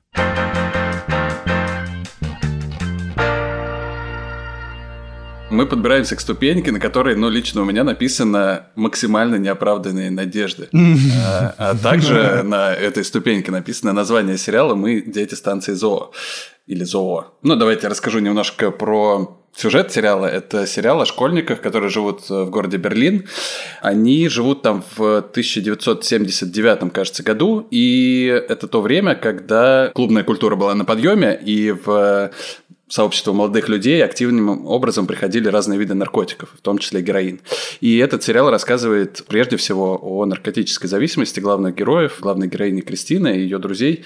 Мы подбираемся к ступеньке, на которой, ну, лично у меня написано максимально неоправданные надежды. А, а также на этой ступеньке написано название сериала «Мы дети станции ЗОО» или ЗОО. Ну, давайте я расскажу немножко про Сюжет сериала – это сериал о школьниках, которые живут в городе Берлин. Они живут там в 1979, кажется, году, и это то время, когда клубная культура была на подъеме, и в сообщество молодых людей активным образом приходили разные виды наркотиков, в том числе героин. И этот сериал рассказывает прежде всего о наркотической зависимости главных героев, главной героини Кристины и ее друзей,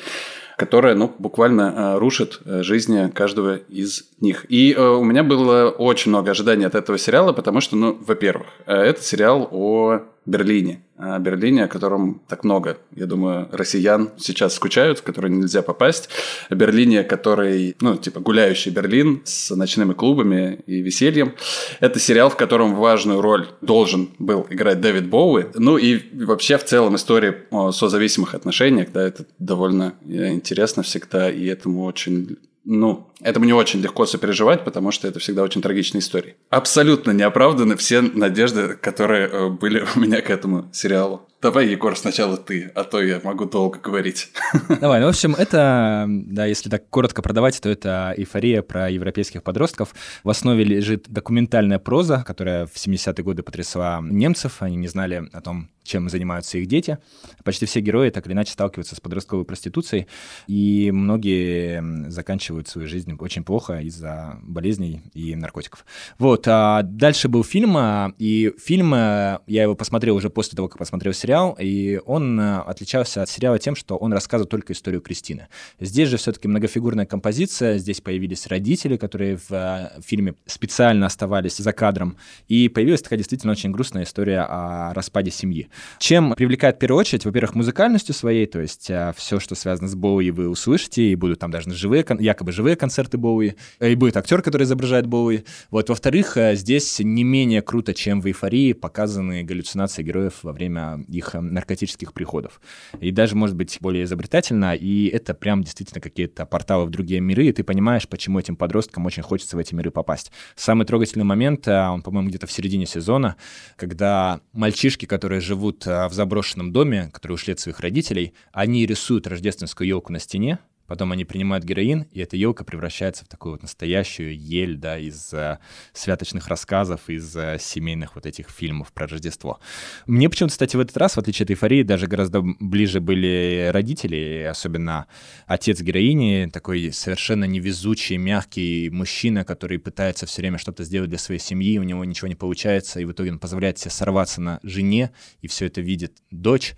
которая, ну, буквально э, рушит э, жизни каждого из них. И э, у меня было очень много ожиданий от этого сериала, потому что, ну, во-первых, это сериал о Берлине. О Берлине, о котором так много, я думаю, россиян сейчас скучают, в который нельзя попасть. О Берлине, который, ну, типа гуляющий Берлин с ночными клубами и весельем. Это сериал, в котором важную роль должен был играть Дэвид Боуи. Ну и вообще в целом история о созависимых отношениях, да, это довольно интересно всегда, и этому очень ну, этому не очень легко сопереживать, потому что это всегда очень трагичная история. Абсолютно неоправданы все надежды, которые э, были у меня к этому сериалу. Давай, Егор, сначала ты, а то я могу долго говорить. Давай, ну, в общем, это, да, если так коротко продавать, то это эйфория про европейских подростков. В основе лежит документальная проза, которая в 70-е годы потрясла немцев. Они не знали о том, чем занимаются их дети. Почти все герои так или иначе сталкиваются с подростковой проституцией, и многие заканчивают свою жизнь очень плохо из-за болезней и наркотиков. Вот, а дальше был фильм, а, и фильм, а, я его посмотрел уже после того, как посмотрел сериал, и он а, отличался от сериала тем, что он рассказывает только историю Кристины. Здесь же все-таки многофигурная композиция, здесь появились родители, которые в фильме специально оставались за кадром, и появилась такая действительно очень грустная история о распаде семьи. Чем привлекает в первую очередь, во-первых, музыкальностью своей, то есть а, все, что связано с Боуи, вы услышите, и будут там даже живые, якобы живые концерты Боуи, и будет актер, который изображает Боуи. Вот, во-вторых, здесь не менее круто, чем в «Эйфории» показаны галлюцинации героев во время их а, наркотических приходов. И даже, может быть, более изобретательно, и это прям действительно какие-то порталы в другие миры, и ты понимаешь, почему этим подросткам очень хочется в эти миры попасть. Самый трогательный момент, а, он, по-моему, где-то в середине сезона, когда мальчишки, которые живут а, в заброшенном доме, которые ушли от своих родителей, они рисуют рождественскую елку на стене, Потом они принимают героин, и эта елка превращается в такую вот настоящую ель, да, из э, святочных рассказов, из э, семейных вот этих фильмов про Рождество. Мне почему-то, кстати, в этот раз, в отличие от эйфории, даже гораздо ближе были родители, особенно отец героини, такой совершенно невезучий, мягкий мужчина, который пытается все время что-то сделать для своей семьи, у него ничего не получается, и в итоге он позволяет себе сорваться на жене, и все это видит дочь,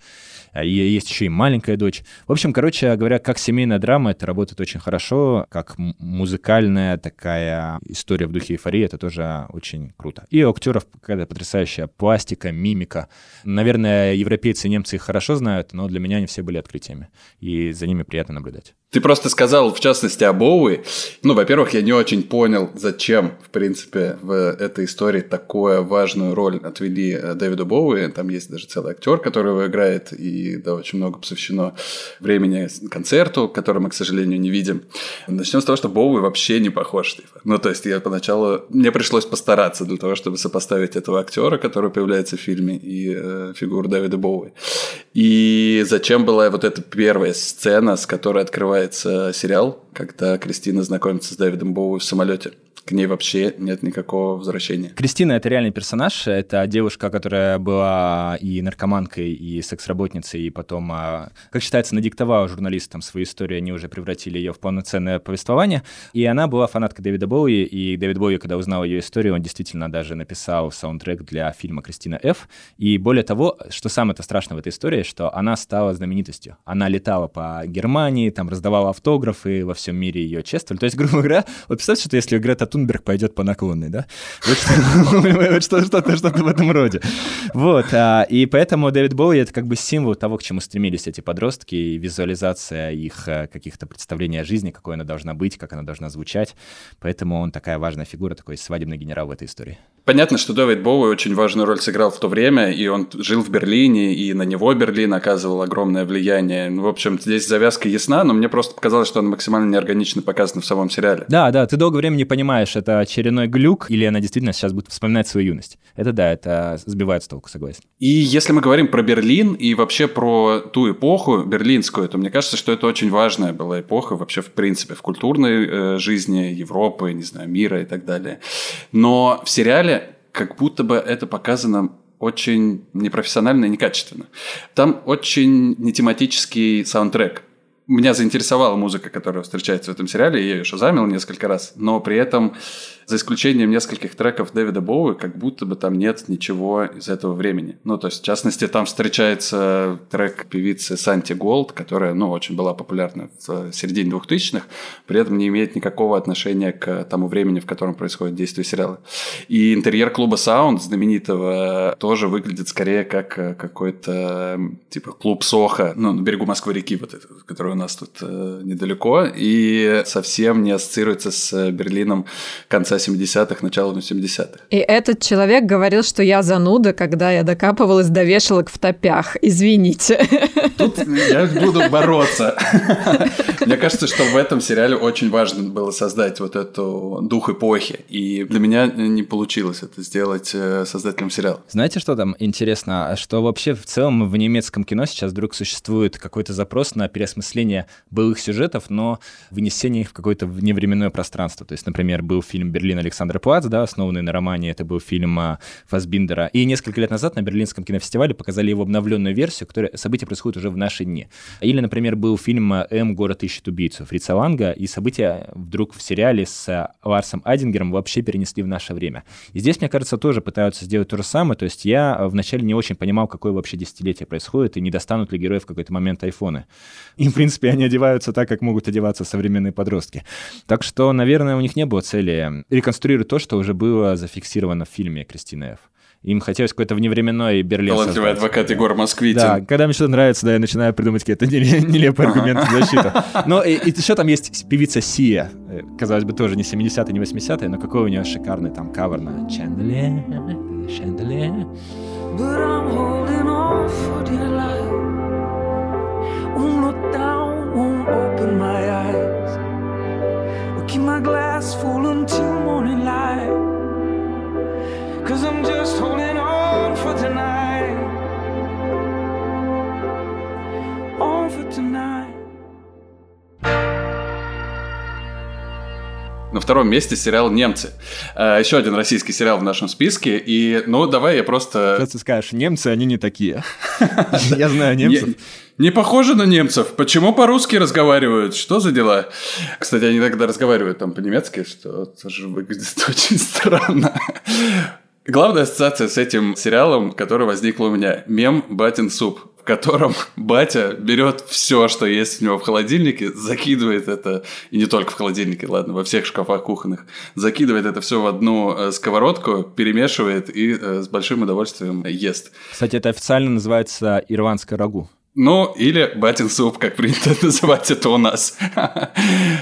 и есть еще и маленькая дочь. В общем, короче говоря, как семейная драма, драма, это работает очень хорошо, как музыкальная такая история в духе эйфории, это тоже очень круто. И у актеров какая-то потрясающая пластика, мимика. Наверное, европейцы и немцы их хорошо знают, но для меня они все были открытиями, и за ними приятно наблюдать. Ты просто сказал, в частности, о Боуи. Ну, во-первых, я не очень понял, зачем, в принципе, в этой истории такую важную роль отвели э, Дэвиду Боуи. Там есть даже целый актер, который его играет, и да, очень много посвящено времени концерту, который мы, к сожалению, не видим. Начнем с того, что Боуи вообще не похож. Типа. Ну, то есть я поначалу... Мне пришлось постараться для того, чтобы сопоставить этого актера, который появляется в фильме, и э, фигуру Дэвида Боуи. И зачем была вот эта первая сцена, с которой открывает называется сериал, когда Кристина знакомится с Дэвидом Боуи в самолете к ней вообще нет никакого возвращения. Кристина — это реальный персонаж. Это девушка, которая была и наркоманкой, и секс-работницей, и потом, а, как считается, надиктовала журналистам свою историю, они уже превратили ее в полноценное повествование. И она была фанаткой Дэвида Боуи, и Дэвид Боуи, когда узнал ее историю, он действительно даже написал саундтрек для фильма «Кристина Ф». И более того, что самое-то страшное в этой истории, что она стала знаменитостью. Она летала по Германии, там раздавала автографы, во всем мире ее чествовали. То есть, грубо говоря, вот представьте, что если Грета Тунберг пойдет по наклонной, да? Что-то в этом роде. Вот, а, и поэтому Дэвид Боуи — это как бы символ того, к чему стремились эти подростки, и визуализация их э, каких-то представлений о жизни, какой она должна быть, как она должна звучать. Поэтому он такая важная фигура, такой свадебный генерал в этой истории. Понятно, что Дэвид Боуи очень важную роль сыграл в то время, и он жил в Берлине, и на него Берлин оказывал огромное влияние. Ну, в общем, здесь завязка ясна, но мне просто показалось, что она максимально неорганично показана в самом сериале. Да, да, ты долгое время не понимаешь, это очередной глюк, или она действительно сейчас будет вспоминать свою юность. Это да, это сбивает с толку, согласен. И если мы говорим про Берлин и вообще про ту эпоху берлинскую, то мне кажется, что это очень важная была эпоха вообще в принципе в культурной э, жизни Европы, не знаю, мира и так далее. Но в сериале как будто бы это показано очень непрофессионально и некачественно. Там очень нетематический саундтрек меня заинтересовала музыка, которая встречается в этом сериале, я ее шазамил несколько раз, но при этом за исключением нескольких треков Дэвида Боуи, как будто бы там нет ничего из этого времени. Ну, то есть, в частности, там встречается трек певицы Санти Голд, которая, ну, очень была популярна в середине 2000-х, при этом не имеет никакого отношения к тому времени, в котором происходит действие сериала. И интерьер клуба Sound знаменитого тоже выглядит скорее как какой-то типа клуб Соха, ну, на берегу Москвы-реки, вот это, который у нас тут э, недалеко, и совсем не ассоциируется с Берлином конца 70-х, начала 70-х. И этот человек говорил, что я зануда, когда я докапывалась до вешалок в топях. Извините. Тут я буду бороться. Мне кажется, что в этом сериале очень важно было создать вот эту дух эпохи. И для меня не получилось это сделать э, создателем сериала. Знаете, что там интересно? Что вообще в целом в немецком кино сейчас вдруг существует какой-то запрос на переосмысление былых сюжетов, но вынесение их в какое-то вневременное пространство. То есть, например, был фильм «Берлин Александр Плац», да, основанный на романе, это был фильм а, Фасбиндера. И несколько лет назад на Берлинском кинофестивале показали его обновленную версию, которая события происходят уже в наши дни. Или, например, был фильм а, «М. Город ищет убийцу» Фрица Ланга, и события вдруг в сериале с а, Ларсом Айдингером вообще перенесли в наше время. И здесь, мне кажется, тоже пытаются сделать то же самое, то есть я вначале не очень понимал, какое вообще десятилетие происходит, и не достанут ли герои в какой-то момент айфоны. И, в принципе, они одеваются так, как могут одеваться современные подростки. Так что, наверное, у них не было цели реконструировать то, что уже было зафиксировано в фильме Кристины Ф. Им хотелось какой-то вневременной Берлин Талантливый адвокат Егор Москвитин. Да, когда мне что-то нравится, да, я начинаю придумывать какие-то нелепые аргументы в защиту. Но и, и еще там есть певица Сия. Э, казалось бы, тоже не 70-е, не 80-е, но какой у нее шикарный там кавер на dear life. Won't look down, won't open my eyes. Keep my glass full until morning light. Cause I'm just holding on for tonight. On for tonight. На втором месте сериал «Немцы». А, еще один российский сериал в нашем списке. И, ну, давай я просто... Сейчас ты скажешь, немцы, они не такие. Я знаю немцев. Не похожи на немцев. Почему по-русски разговаривают? Что за дела? Кстати, они иногда разговаривают там по-немецки, что тоже выглядит очень странно. Главная ассоциация с этим сериалом, который возникла у меня, мем «Батин суп», в котором батя берет все, что есть у него в холодильнике, закидывает это, и не только в холодильнике, ладно, во всех шкафах кухонных, закидывает это все в одну э, сковородку, перемешивает и э, с большим удовольствием ест. Кстати, это официально называется ирванское рагу. Ну, или батин суп, как принято называть это у нас.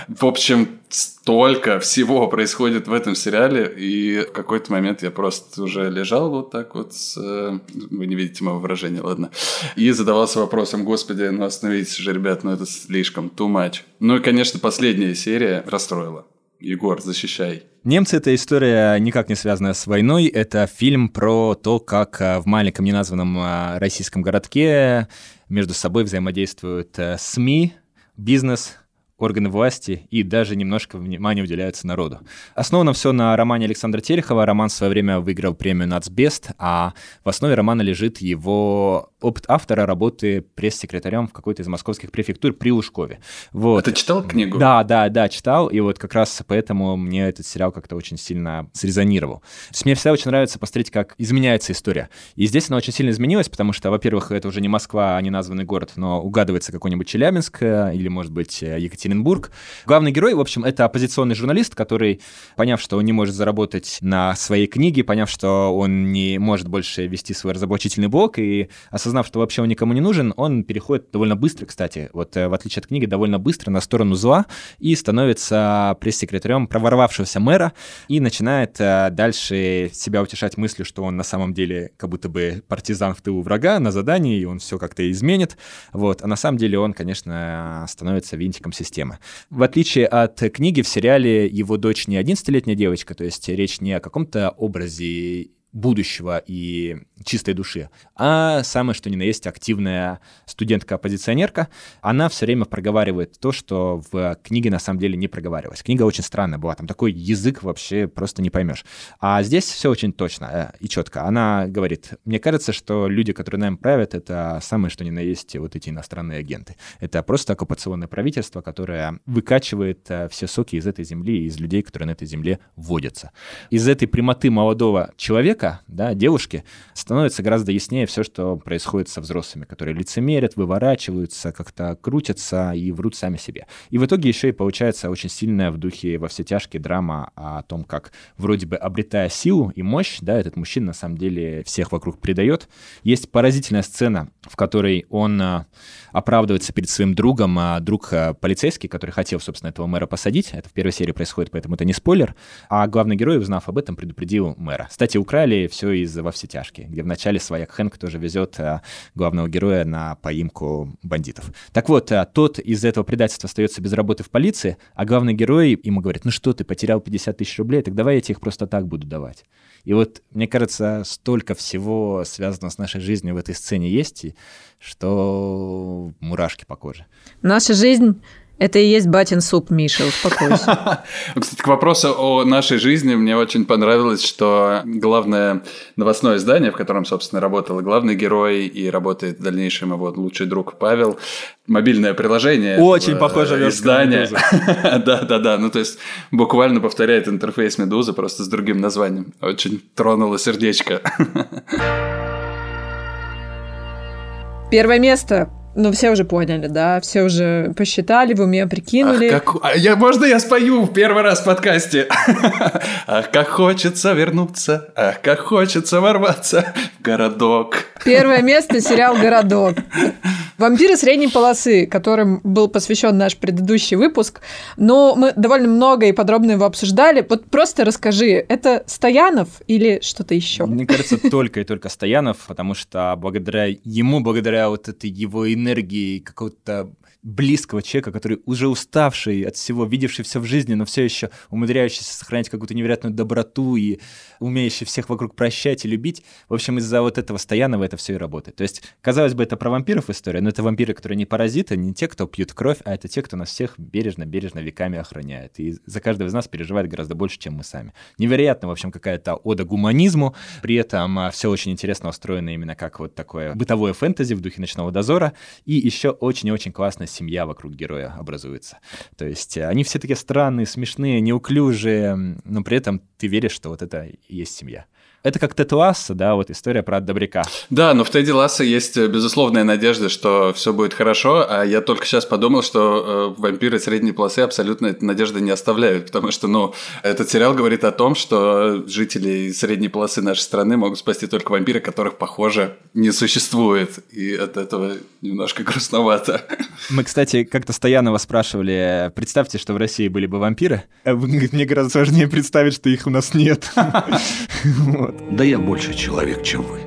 В общем, столько всего происходит в этом сериале, и в какой-то момент я просто уже лежал вот так вот, с... Э, вы не видите моего выражения, ладно, и задавался вопросом, господи, ну остановитесь же, ребят, ну это слишком, too much. Ну и, конечно, последняя серия расстроила. Егор, защищай. Немцы — это история никак не связанная с войной. Это фильм про то, как э, в маленьком неназванном э, российском городке между собой взаимодействуют э, СМИ, бизнес, органы власти и даже немножко внимания уделяются народу. Основано все на романе Александра Терехова. Роман в свое время выиграл премию «Нацбест», а в основе романа лежит его опыт автора работы пресс-секретарем в какой-то из московских префектур при Ушкове. Вот. А ты читал книгу? Да, да, да, читал, и вот как раз поэтому мне этот сериал как-то очень сильно срезонировал. То есть мне всегда очень нравится посмотреть, как изменяется история. И здесь она очень сильно изменилась, потому что, во-первых, это уже не Москва, а не названный город, но угадывается какой-нибудь Челябинск э, или, может быть, Екатеринбург, Екатеринбург. Главный герой, в общем, это оппозиционный журналист, который, поняв, что он не может заработать на своей книге, поняв, что он не может больше вести свой разоблачительный блог, и осознав, что вообще он никому не нужен, он переходит довольно быстро, кстати, вот э, в отличие от книги, довольно быстро на сторону зла и становится пресс-секретарем проворвавшегося мэра и начинает э, дальше себя утешать мыслью, что он на самом деле как будто бы партизан в тылу врага на задании, и он все как-то изменит. Вот. А на самом деле он, конечно, становится винтиком системы. В отличие от книги, в сериале его дочь не 11-летняя девочка, то есть речь не о каком-то образе будущего и чистой души, а самое что ни на есть активная студентка-оппозиционерка, она все время проговаривает то, что в книге на самом деле не проговаривалось. Книга очень странная была, там такой язык вообще просто не поймешь. А здесь все очень точно э, и четко. Она говорит, мне кажется, что люди, которые нами правят, это самое что ни на есть вот эти иностранные агенты. Это просто оккупационное правительство, которое выкачивает э, все соки из этой земли и из людей, которые на этой земле водятся. Из этой прямоты молодого человека, да, девушки, становится гораздо яснее все, что происходит со взрослыми, которые лицемерят, выворачиваются, как-то крутятся и врут сами себе. И в итоге еще и получается очень сильная в духе во все тяжкие драма о том, как вроде бы обретая силу и мощь, да, этот мужчина на самом деле всех вокруг предает. Есть поразительная сцена, в которой он а, оправдывается перед своим другом, а друг а, полицейский, который хотел, собственно, этого мэра посадить. Это в первой серии происходит, поэтому это не спойлер. А главный герой, узнав об этом, предупредил мэра. Кстати, украли все из «Во все тяжкие», где в начале свояк Хэнк тоже везет а, главного героя на поимку бандитов. Так вот, а, тот из этого предательства остается без работы в полиции, а главный герой ему говорит, ну что ты, потерял 50 тысяч рублей, так давай я тебе их просто так буду давать. И вот, мне кажется, столько всего связано с нашей жизнью в этой сцене есть, что мурашки по коже. Наша жизнь это и есть батин суп, Миша, успокойся. Кстати, к вопросу о нашей жизни мне очень понравилось, что главное новостное издание, в котором, собственно, работал главный герой и работает в дальнейшем его лучший друг Павел, мобильное приложение. Очень похоже издание. Да-да-да, ну то есть буквально повторяет интерфейс Медузы, просто с другим названием. Очень тронуло сердечко. Первое место ну, все уже поняли, да, все уже посчитали, в уме прикинули. Ах, как... а я, можно я спою в первый раз в подкасте? Ах, как хочется вернуться, ах, как хочется ворваться в городок. Первое место – сериал «Городок». «Вампиры средней полосы», которым был посвящен наш предыдущий выпуск, но мы довольно много и подробно его обсуждали. Вот просто расскажи, это Стоянов или что-то еще? Мне кажется, только и только Стоянов, потому что благодаря ему, благодаря вот этой его энергии, энергии, какого-то близкого человека, который уже уставший от всего, видевший все в жизни, но все еще умудряющийся сохранять какую-то невероятную доброту и умеющий всех вокруг прощать и любить. В общем, из-за вот этого Стоянова это все и работает. То есть, казалось бы, это про вампиров история, но это вампиры, которые не паразиты, не те, кто пьют кровь, а это те, кто нас всех бережно-бережно веками охраняет. И за каждого из нас переживает гораздо больше, чем мы сами. Невероятно, в общем, какая-то ода гуманизму, при этом а, все очень интересно устроено именно как вот такое бытовое фэнтези в духе «Ночного дозора», и еще очень и очень классная семья вокруг героя образуется. То есть э, они все такие странные, смешные, неуклюжие, но при этом ты веришь, что вот это и есть семья. Это как Тед Ласса, да, вот история про добряка. Да, но в Теди Ласса есть э, безусловная надежда, что все будет хорошо, а я только сейчас подумал, что э, вампиры средней полосы абсолютно этой надежды не оставляют, потому что, ну, этот сериал говорит о том, что жители средней полосы нашей страны могут спасти только вампиры, которых, похоже, не существует, и от этого немножко грустновато. Мы, кстати, как-то Стоянова спрашивали, представьте, что в России были бы вампиры. А мне гораздо сложнее представить, что их у нас нет. Да я больше человек, чем вы.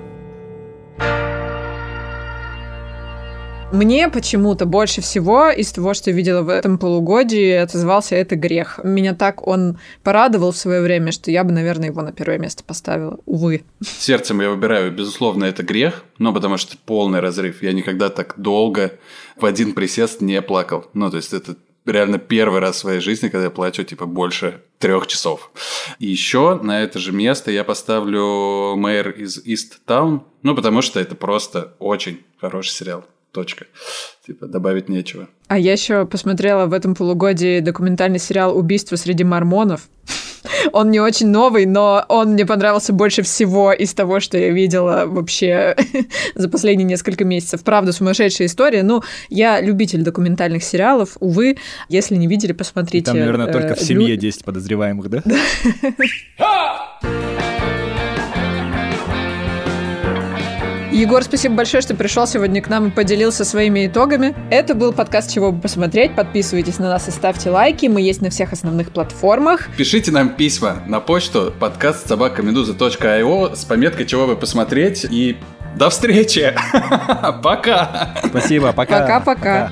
Мне почему-то больше всего из того, что я видела в этом полугодии, отозвался это грех. Меня так он порадовал в свое время, что я бы, наверное, его на первое место поставила. Увы. Сердцем я выбираю, безусловно, это грех, но потому что полный разрыв. Я никогда так долго в один присест не плакал. Ну, то есть это реально первый раз в своей жизни, когда я плачу, типа, больше трех часов. И еще на это же место я поставлю «Мэр из Ист Таун», ну, потому что это просто очень хороший сериал. Точка. Типа, добавить нечего. А я еще посмотрела в этом полугодии документальный сериал «Убийство среди мормонов». Он не очень новый, но он мне понравился больше всего из того, что я видела вообще за последние несколько месяцев. Правда, сумасшедшая история. Ну, я любитель документальных сериалов. Увы, если не видели, посмотрите. Там, наверное, только в э, семье 10 подозреваемых, да? Егор, спасибо большое, что пришел сегодня к нам и поделился своими итогами. Это был подкаст «Чего бы посмотреть». Подписывайтесь на нас и ставьте лайки. Мы есть на всех основных платформах. Пишите нам письма на почту подкаст собакамедуза.io с пометкой «Чего бы посмотреть» и до встречи! Пока! Спасибо, пока! Пока-пока!